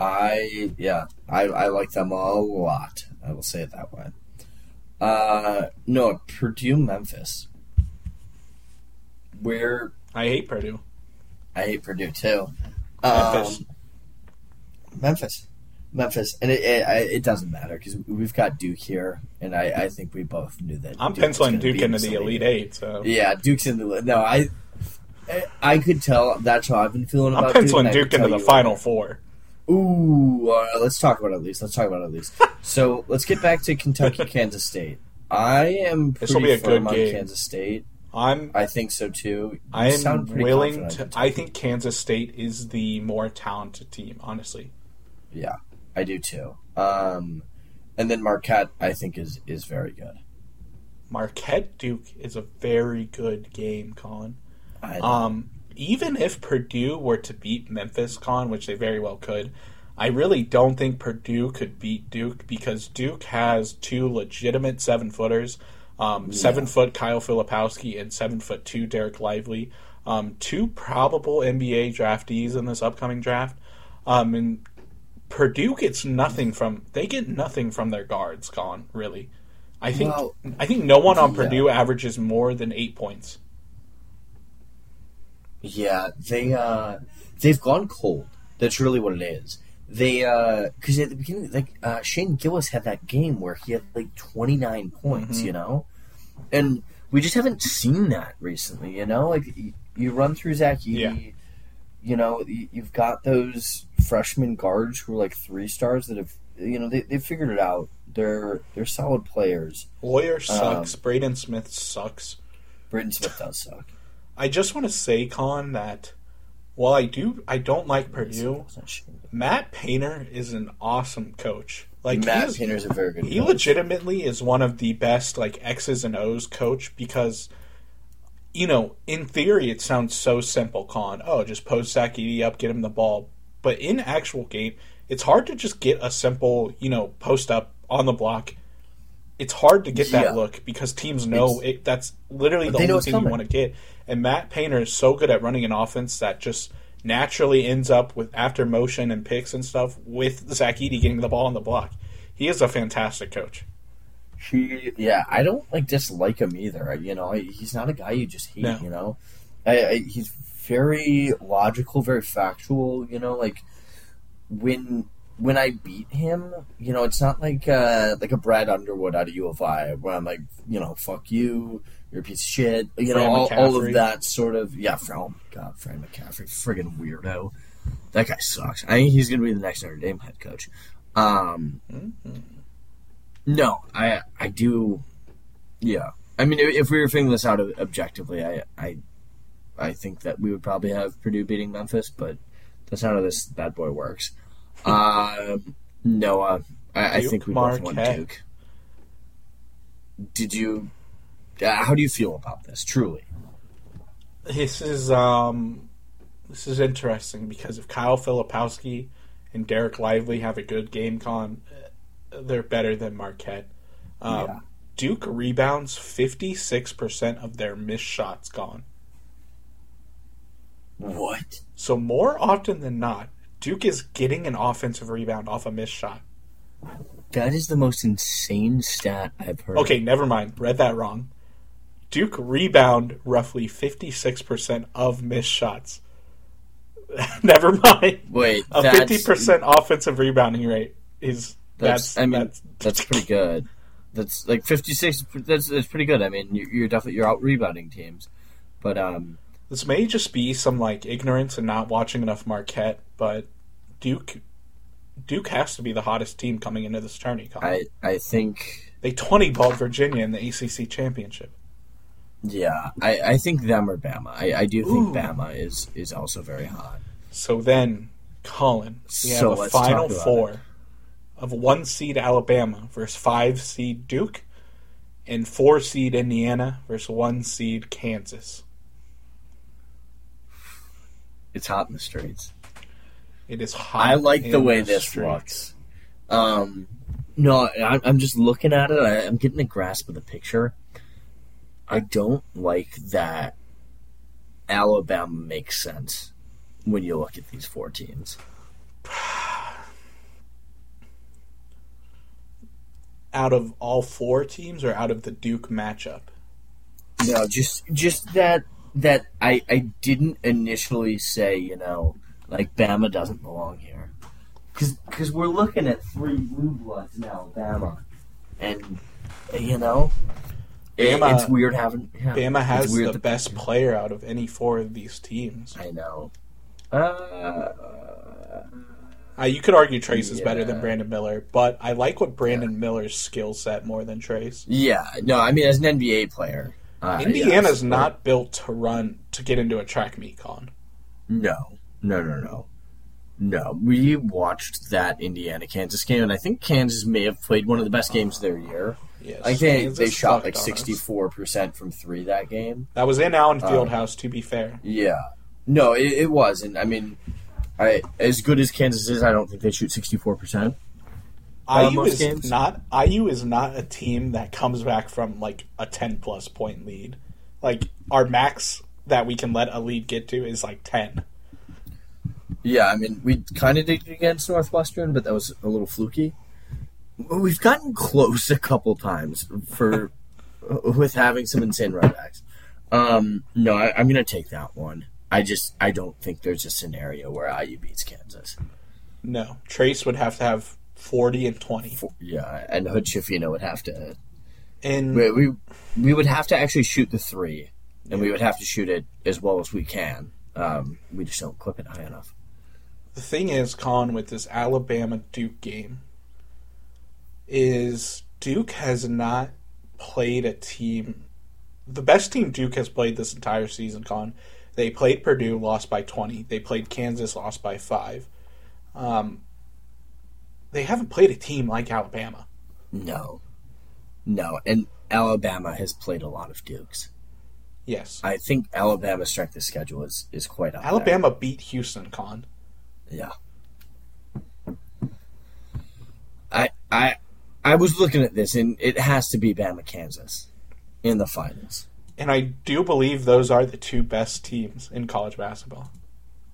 I yeah, I I like them a lot. I will say it that way. Uh, no, Purdue, Memphis, where I hate Purdue. I hate Purdue too. Memphis. Um, Memphis, Memphis, and it it, it doesn't matter because we've got Duke here, and I, I think we both knew that. I'm Duke penciling Duke into the Elite Eight, so Yeah, Duke's in the no. I I could tell that's how I've been feeling I'm about penciling Duke. Duke into the Final Four. Ooh, uh, let's talk about at least. Let's talk about at least. <laughs> so let's get back to Kentucky, Kansas State. I am This will pretty be a firm good on game. Kansas State. I'm I think so too. I am willing to. I think Kansas State is the more talented team, honestly. Yeah, I do too. Um, and then Marquette, I think is is very good. Marquette Duke is a very good game, Colin. I, Um, even if Purdue were to beat Memphis, Con, which they very well could, I really don't think Purdue could beat Duke because Duke has two legitimate seven footers, um, seven foot Kyle Filipowski and seven foot two Dereck Lively, um, two probable NBA draftees in this upcoming draft, um, and Purdue gets nothing from they get nothing from their guards, Colin. Really, I think Well, I think no one on yeah. Purdue averages more than eight points. Yeah, they uh they've gone cold. That's really what it is. They uh because at the beginning, like uh, Shane Gillis had that game where he had like twenty nine points, Mhm. you know, and we just haven't seen that recently. You know, like y- you run through Zach Edey, Yeah. you know, you've got those freshman guards who are like three stars that have, you know, they they figured it out. They're they're solid players. Loyer sucks. Um, Braden Smith sucks. Braden Smith does suck. I just want to say, Con, that while I do, I don't like Purdue. Matt Painter is an awesome coach. Like Matt he's- Painter's a very good. he coach. legitimately is one of the best like X's and O's coach because you know, in theory it sounds so simple, Con. Oh, just post Zach Edey up, get him the ball. But in actual game, it's hard to just get a simple, you know, post up on the block. It's hard to get that Yeah. look because teams know it, that's literally the They only it's thing you want to get. And Matt Painter is so good at running an offense that just naturally ends up with after motion and picks and stuff with Zach Edey getting the ball on the block. He is a fantastic coach. He, yeah, I don't like dislike him either. You know, he's not a guy you just hate. No. You know, I, I, he's very logical, very factual. You know, like when when I beat him, you know, it's not like uh, like a Brad Underwood out of U of I where I'm like, you know, fuck you, you're a piece of shit. You Fran know, all, all of that sort of yeah. Fr- Oh my god, Fran McCaffery, friggin' weirdo. That guy sucks. I think he's gonna be the next Notre Dame head coach. Um, no, I I do. Yeah, I mean, if, if we were figuring this out objectively, I I I think that we would probably have Purdue beating Memphis, but that's not how this bad boy works. Um, Noah, I, I think we both won Duke. Did you? Uh, how do you feel about this? Truly, This is um, this is interesting because if Kyle Filipowski and Dereck Lively have a good game, con, uh, they're better than Marquette. Um, Yeah. Duke rebounds fifty six percent of their missed shots gone. what? So more often than not, Duke is getting an offensive rebound off a missed shot. That is the most insane stat I've heard. Okay, never mind. Read that wrong. Duke rebound roughly fifty six percent of missed shots. <laughs> never mind. wait, A that's fifty percent offensive rebounding rate is That's, that's, I mean, that's that's, pretty good. That's like fifty six. That's that's pretty good. I mean, you're, you're definitely you're out rebounding teams, but um, this may just be some like ignorance and not watching enough Marquette, but Duke Duke has to be the hottest team coming into this tourney. Colin. I I think they twenty balled Virginia in the ACC championship. yeah, I, I think them or Bama. I, I do think Ooh. Bama is is also very hot. So then, Colin, we have So a final four of one seed Alabama versus five seed Duke, and four seed Indiana versus one seed Kansas. It's hot in the streets. It is hot. I like the way the this streets. looks. Um, no, I, I'm just looking at it. I, I'm getting a grasp of the picture. I don't like that Alabama makes sense when you look at these four teams. Out of all four teams, or out of the Duke matchup? No, just just that that I I didn't initially say you know like Bama doesn't belong here because we're looking at three blue bloods in Alabama. and you know Bama- it's weird having yeah, Bama has the best player out of any four of these teams. I know. Uh, Uh, you could argue Trayce is better than Brandon Miller, but I like what Brandon Miller's skill set more than Trayce. yeah, no, I mean as an NBA player, uh, Indiana's yes, not built to run to get into a track meet con. No, no, no, no, no. We watched that Indiana Kansas game, and I think Kansas may have played one of the best games of their year. Yes, I think Kansas they shot like sixty four percent from three that game. That was in Allen Um, Fieldhouse, to be fair. Yeah, no, it, it was, and I mean, I as good as Kansas is, I don't think they shoot sixty four percent. IU is games? not IU is not a team that comes back from like a ten plus point lead. Like our max that we can let a lead get to is like ten. Yeah, I mean, we kind of did it against Northwestern, but that was a little fluky. We've gotten close a couple times for <laughs> with having some insane runbacks. Um, no, I, I'm going to take that one. I just I don't think there's a scenario where IU beats Kansas. No, Trayce would have to have forty and twenty, For- yeah, and Hood-Schifino would have to. and We, we we would have to actually shoot the three, and we would have to shoot it as well as we can. Um, we just don't clip it high enough. the thing is, Con, with this Alabama Duke game, is Duke has not played a team. The best team Duke has played this entire season, Con. They played Purdue, lost by 20. They played Kansas, lost by 5. Um, they haven't played a team like Alabama. No. No. And Alabama has played a lot of Dukes. Yes. I think Alabama's strength of schedule is, is quite up Alabama beat Houston, Con. Yeah. I I I was looking at this and it has to be Bama Kansas in the finals. And I do believe those are the two best teams in college basketball.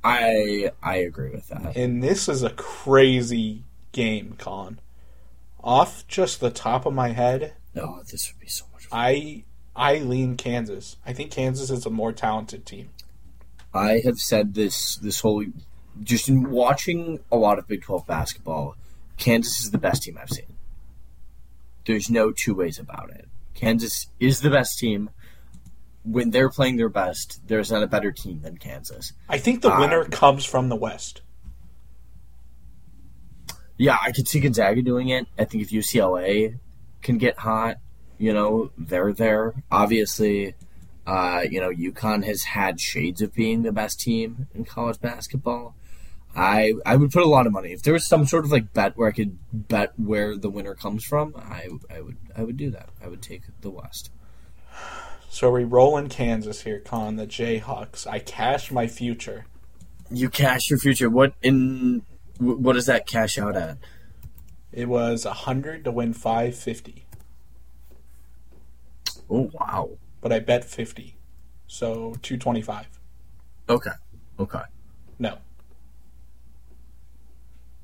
I I agree with that. And this is a crazy game, Con. Off just the top of my head, No, this would be so much fun. I I lean Kansas. I think Kansas is a more talented team. I have said this this whole just in watching a lot of Big 12 basketball, Kansas is the best team I've seen. There's no two ways about it. Kansas is the best team. When they're playing their best, there's not a better team than Kansas. I think the Um, winner comes from the West. Yeah, I could see Gonzaga doing it. I think if UCLA can get hot, you know, they're there. Obviously, uh, you know, UConn has had shades of being the best team in college basketball. I I would put a lot of money if there was some sort of like bet where I could bet where the winner comes from. I I would I would do that. I would take the West. So we roll in Kansas here, Con, the Jayhawks. I cash my future. You cash your future. What in wh- what does that cash out at? It was a hundred to win five fifty. Oh wow. but I bet fifty, so two twenty five. Okay. Okay. No,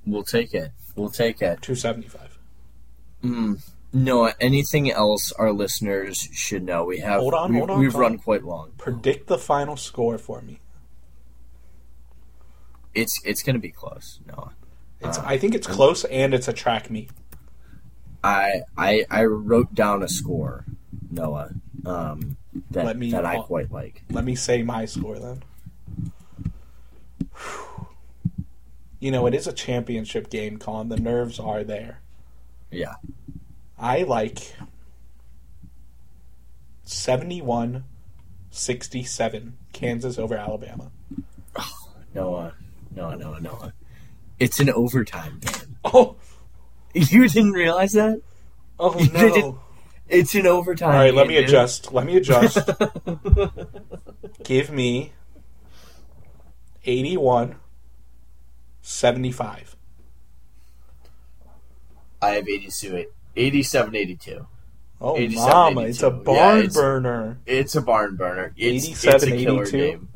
We'll take it. We'll take it. two seventy five. Mm. No, anything else our listeners should know? We have. Hold on, we, hold on, We've Tom. run quite long. Predict the final score for me. It's it's going to be close. No, It's, Uh, I think it's close, and it's a track meet. I I I wrote down a score, Noah. Um, that Let me- that I quite like. Let me say my score then. <sighs> You know, it is a championship game, Con. The nerves are there. Yeah. I like 71 67 Kansas over Alabama. <sighs> Noah, Noah, no, no. It's an overtime game. Oh, You didn't realize that? oh You didn't- no. It's an overtime. All right, let game, me dude. adjust. Let me adjust. <laughs> Give me 81 75. I have 82, 87, 82. Oh, 87, mama, it's a 82. barn Yeah, it's- burner. It's a barn burner. It's, 87, it's a killer 82. game.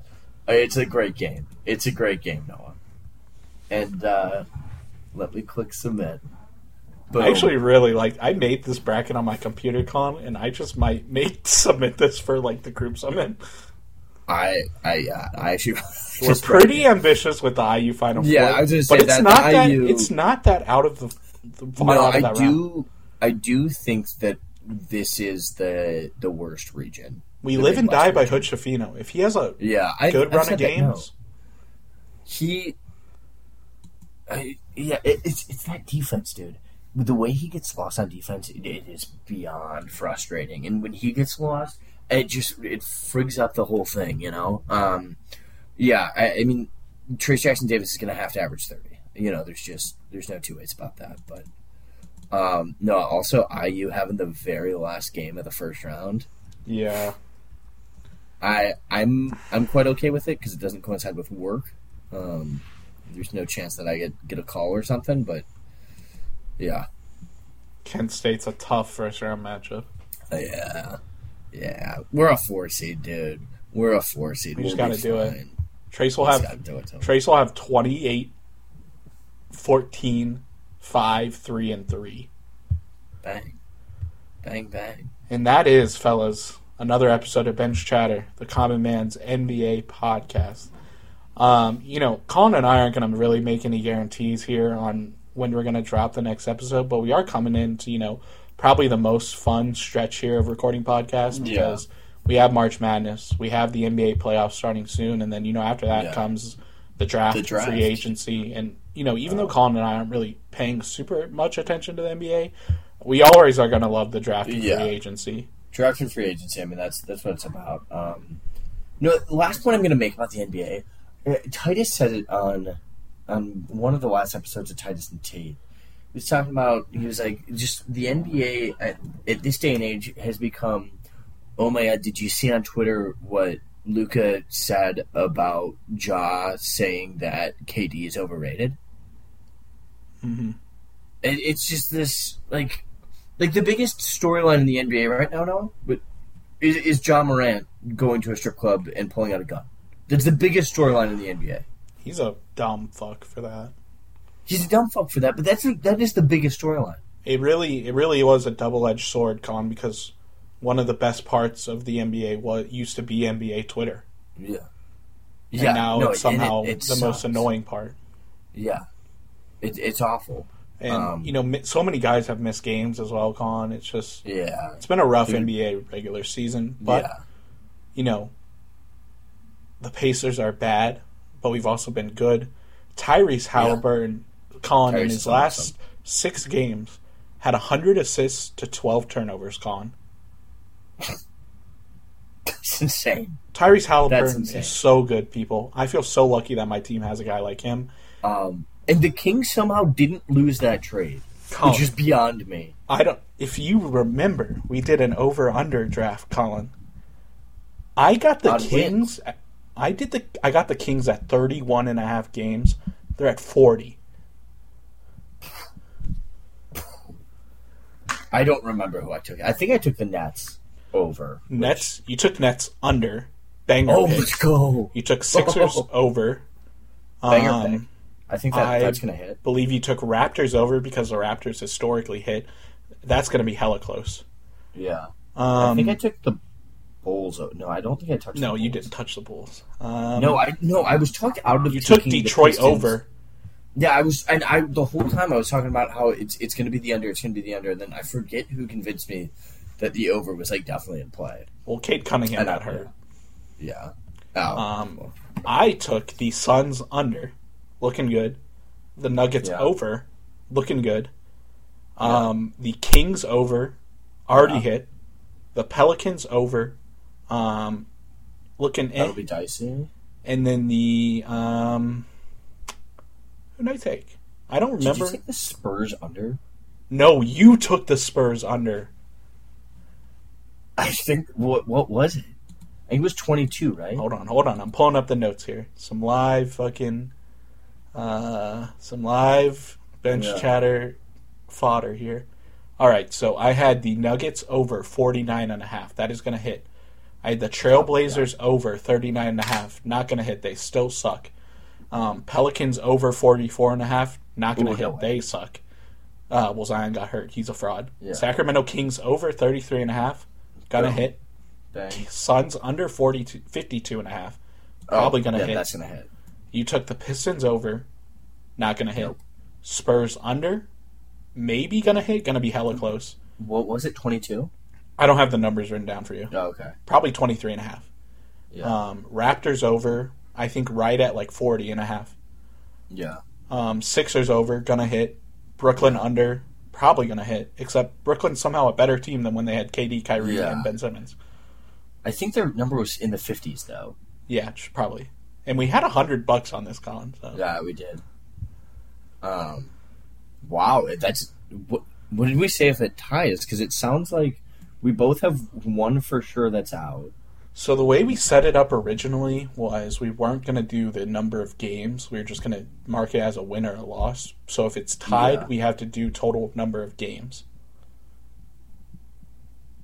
Uh, It's a great game. It's a great game, Noah. And uh, let me click submit. Boom. I actually really like. I made this bracket on my computer, con, and I just might <laughs> make submit this for like the groups I'm in. I, I, yeah, I actually. <laughs> We're just pretty ambitious with the IU Final Yeah, Four, I was gonna but it's not that. IU It's not that out of the, the No, I that round. do. I do think that this is the the worst region. We the live and die by region. Hood Shafino. If he has a Yeah, I, good I've run said of that, no. games, He, I, yeah, it, it's it's that defense, dude. The way he gets lost on defense, it, it is beyond frustrating. And when he gets lost, it just it frigs up the whole thing, you know. Um, yeah, I, I mean, Trayce Jackson Davis is going to have to average thirty. You know, there's just there's no two ways about that. But um, no, also IU having the very last game of the first round. yeah, I I'm I'm quite okay with it because it doesn't coincide with work. Um, there's no chance that I get get a call or something, but yeah, Kent State's a tough first round matchup. yeah, yeah. We're a four seed, dude. We're a four seed. We just We'll gotta do it. Trayce will have do it. Trayce will have 28, 14, 5, 3, and 3. Bang, bang, bang. And that is, fellas, another episode of Bench Chatter, the Common Man's NBA podcast. Um, you know, Colin and I aren't going to really make any guarantees here on when we're going to drop the next episode, but we are coming into, you know, probably the most fun stretch here of recording podcasts Yeah. because we have March Madness, we have the NBA playoffs starting soon, and then, you know, after that Yeah. comes the draft, The draft. free agency, and you know, even though Colin and I aren't really paying super much attention to the NBA, we always are going to love the draft and Yeah. free agency. Draft and free agency. I mean, that's that's what it's about. Um, no, the last point I'm going to make about the NBA. uh, Titus said it on on one of the last episodes of Titus and Tate. He was talking about he was like just the NBA at, at this day and age has become. Oh my god! Did you see on Twitter what Luka said about Ja saying that KD is overrated? hmm It, it's just this like like the biggest storyline in the NBA right now, no, but is, is Ja Morant going to a strip club and pulling out a gun? That's the biggest storyline in the NBA. He's a dumb fuck for that. He's a dumb fuck for that, but that's that is the biggest storyline. It really, it really was a double edged sword, Con, because one of the best parts of the NBA was used to be NBA Twitter, Yeah, and yeah. now no, it's somehow it- it the most annoying part. Yeah, it, it's awful. And Um, you know, so many guys have missed games as well, Con. It's just Yeah, it's been a rough Dude. NBA regular season, but yeah, you know, the Pacers are bad, but we've also been good. Tyrese Halliburton, Colin, in Tyrese his last awesome. six games, had 100 assists to 12 turnovers, Colin. <laughs> it's insane. Tyrese Halliburton insane. is so good, people. I feel so lucky that my team has a guy like him. Um, and the Kings somehow didn't lose that trade, Colin, which is beyond me. I don't. If you remember, we did an over/under draft, Colin. I got the Kings. I did the. I got the Kings at 31 and a half games. They're at 40. I don't remember who I took. I think I took the Nets over. Nets. You took Nets under. Banger Oh, pick. let's go. You took Sixers <laughs> over. Banger Um, pick. I think that, I- that's going to hit. Believe you took Raptors over because the Raptors historically hit. That's going to be hella close. Yeah. I Um, think I took the Bulls. o- No, I don't think I touched. no, you didn't touch the Bulls. Um, No, I no, I was talking out of. you took Detroit over. Yeah, I was, and I the whole time I was talking about how it's it's going to be the under, it's going to be the under. And then I forget who convinced me that the over was like definitely in play. Well, Cade Cunningham got I- hurt. Yeah. Oh. Um, I took the Suns under, looking good. The Nuggets Yeah. over, looking good. Um, the Kings over, already Yeah. hit. The Pelicans over, um, looking. That'll be dicey. And then the um, who did I take? I don't Did remember. you take the Spurs under? No, you took the Spurs under. I think what what was it? I think it was twenty two, right? Hold on, hold on. I'm pulling up the notes here. Some live fucking, uh, some live bench Yeah. chatter fodder here. All right, so I had the Nuggets over 49 and a half. That is going to hit. I had the Trailblazers over 39 and a half. Not going to hit. They still suck. Um, Pelicans over 44 and a half. Not going to Ooh, no hit. They suck. Uh, well, Zion got hurt. He's a fraud. Yeah. Sacramento Kings over 33 and a half. Gonna hit. Dang. Suns under 42, 52 and a half. Probably gonna Oh, yeah, hit. That's gonna hit. You took the Pistons over, not gonna hit. Nope. Spurs under, maybe gonna hit, gonna be hella close. What was it? Twenty two. I don't have the numbers written down for you. Oh, okay. Probably 23 and a half. Yeah. Um, Raptors over, I think right at like 40 and a half. yeah. Um, Sixers over, gonna hit. Brooklyn under, probably gonna hit. Except Brooklyn's somehow a better team than when they had KD, Kyrie, Yeah. and Ben Simmons. I think their number was in the fifties though. Yeah, probably. And we had a hundred bucks on this con. So. Yeah, we did. Um, wow, that's what. What did we say if it ties? Because it sounds like we both have one for sure that's out. So the way we set it up originally was we weren't going to do the number of games. We were just going to mark it as a win or a loss. So if it's tied, Yeah. we have to do total number of games.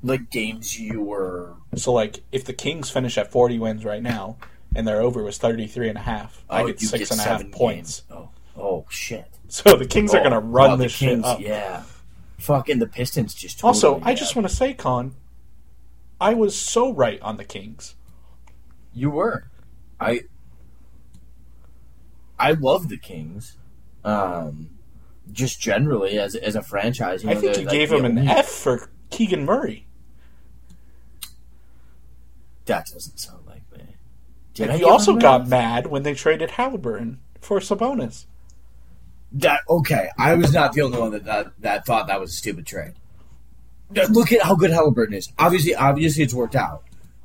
Like games you were. So like if the Kings finish at 40 wins right now and their over was 33 and a half, I oh, get you six get and a half points. games. Oh, oh shit! So the Kings are Oh, going to run the this shit up. Yeah, fucking the Pistons just. Totally, Also, I just want to say, Con, I was so right on the Kings. You were. I I love the Kings. Um just generally as as a franchise. You I think you like gave him an F for Keegan Murray. That doesn't sound. Did and I he also him that? got mad when they traded Halliburton for Sabonis. That okay? I was not the only one that that, that thought that was a stupid trade. Look at how good Halliburton is. Obviously, obviously, it's worked out.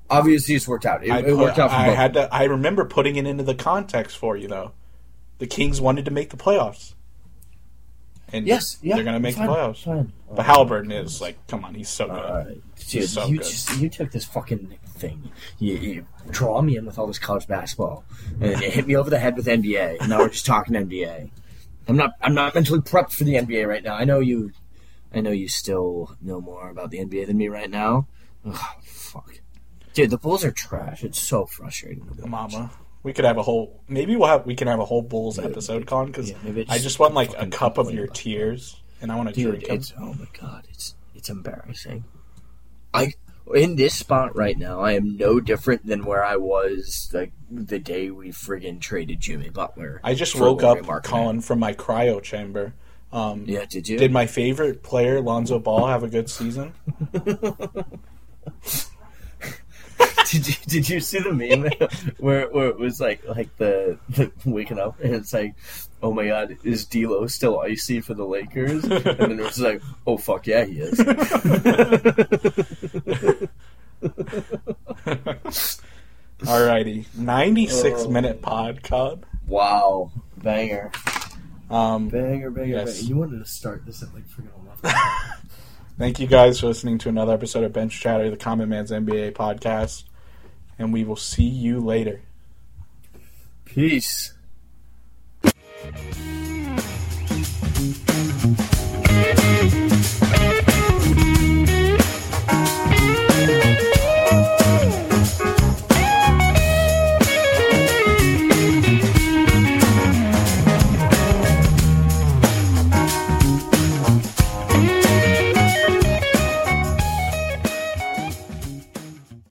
Obviously, it's worked out. It, I, it worked out for I both. had to. I remember putting it into the context for you though. The Kings wanted to make the playoffs, and yes, yeah, they're going to make fine, the playoffs. Fine. But Halliburton is like, come on, he's so good. Alright. He's Dude, so you good. just you took this fucking thing. You, you draw me in with all this college basketball, and you hit me over the head with NBA. And now we're just talking NBA. I'm not I'm not mentally prepped for the NBA right now. I know you, I know you still know more about the NBA than me right now. Ugh, fuck, dude, the Bulls are trash. It's so frustrating. Mama. We could have a whole. Maybe we'll have. We can have a whole Bulls episode, Con, because yeah, I just want like a cup of your tears, and I want to drink it's oh my god, it's it's embarrassing. I in this spot right now, I am no different than where I was like the day we friggin' traded Jimmy Butler. I just woke up. Colin, from my cryo chamber. Um, Yeah, did you? Did my favorite player, Lonzo Ball, have a good season? <laughs> <laughs> did you did you see the meme <laughs> where where it was like like the, the waking up and it's like, oh my god, is D'Lo still icy for the Lakers? <laughs> And then it was like, oh fuck yeah, he is. Alrighty, ninety-six Oh. minute pod, Con. wow, banger, Um, banger, banger, Yes. banger. You wanted to start this at like friggin' eleven. Thank you guys for listening to another episode of Bench Chatter, the Common Man's NBA podcast. And we will see you later. Peace.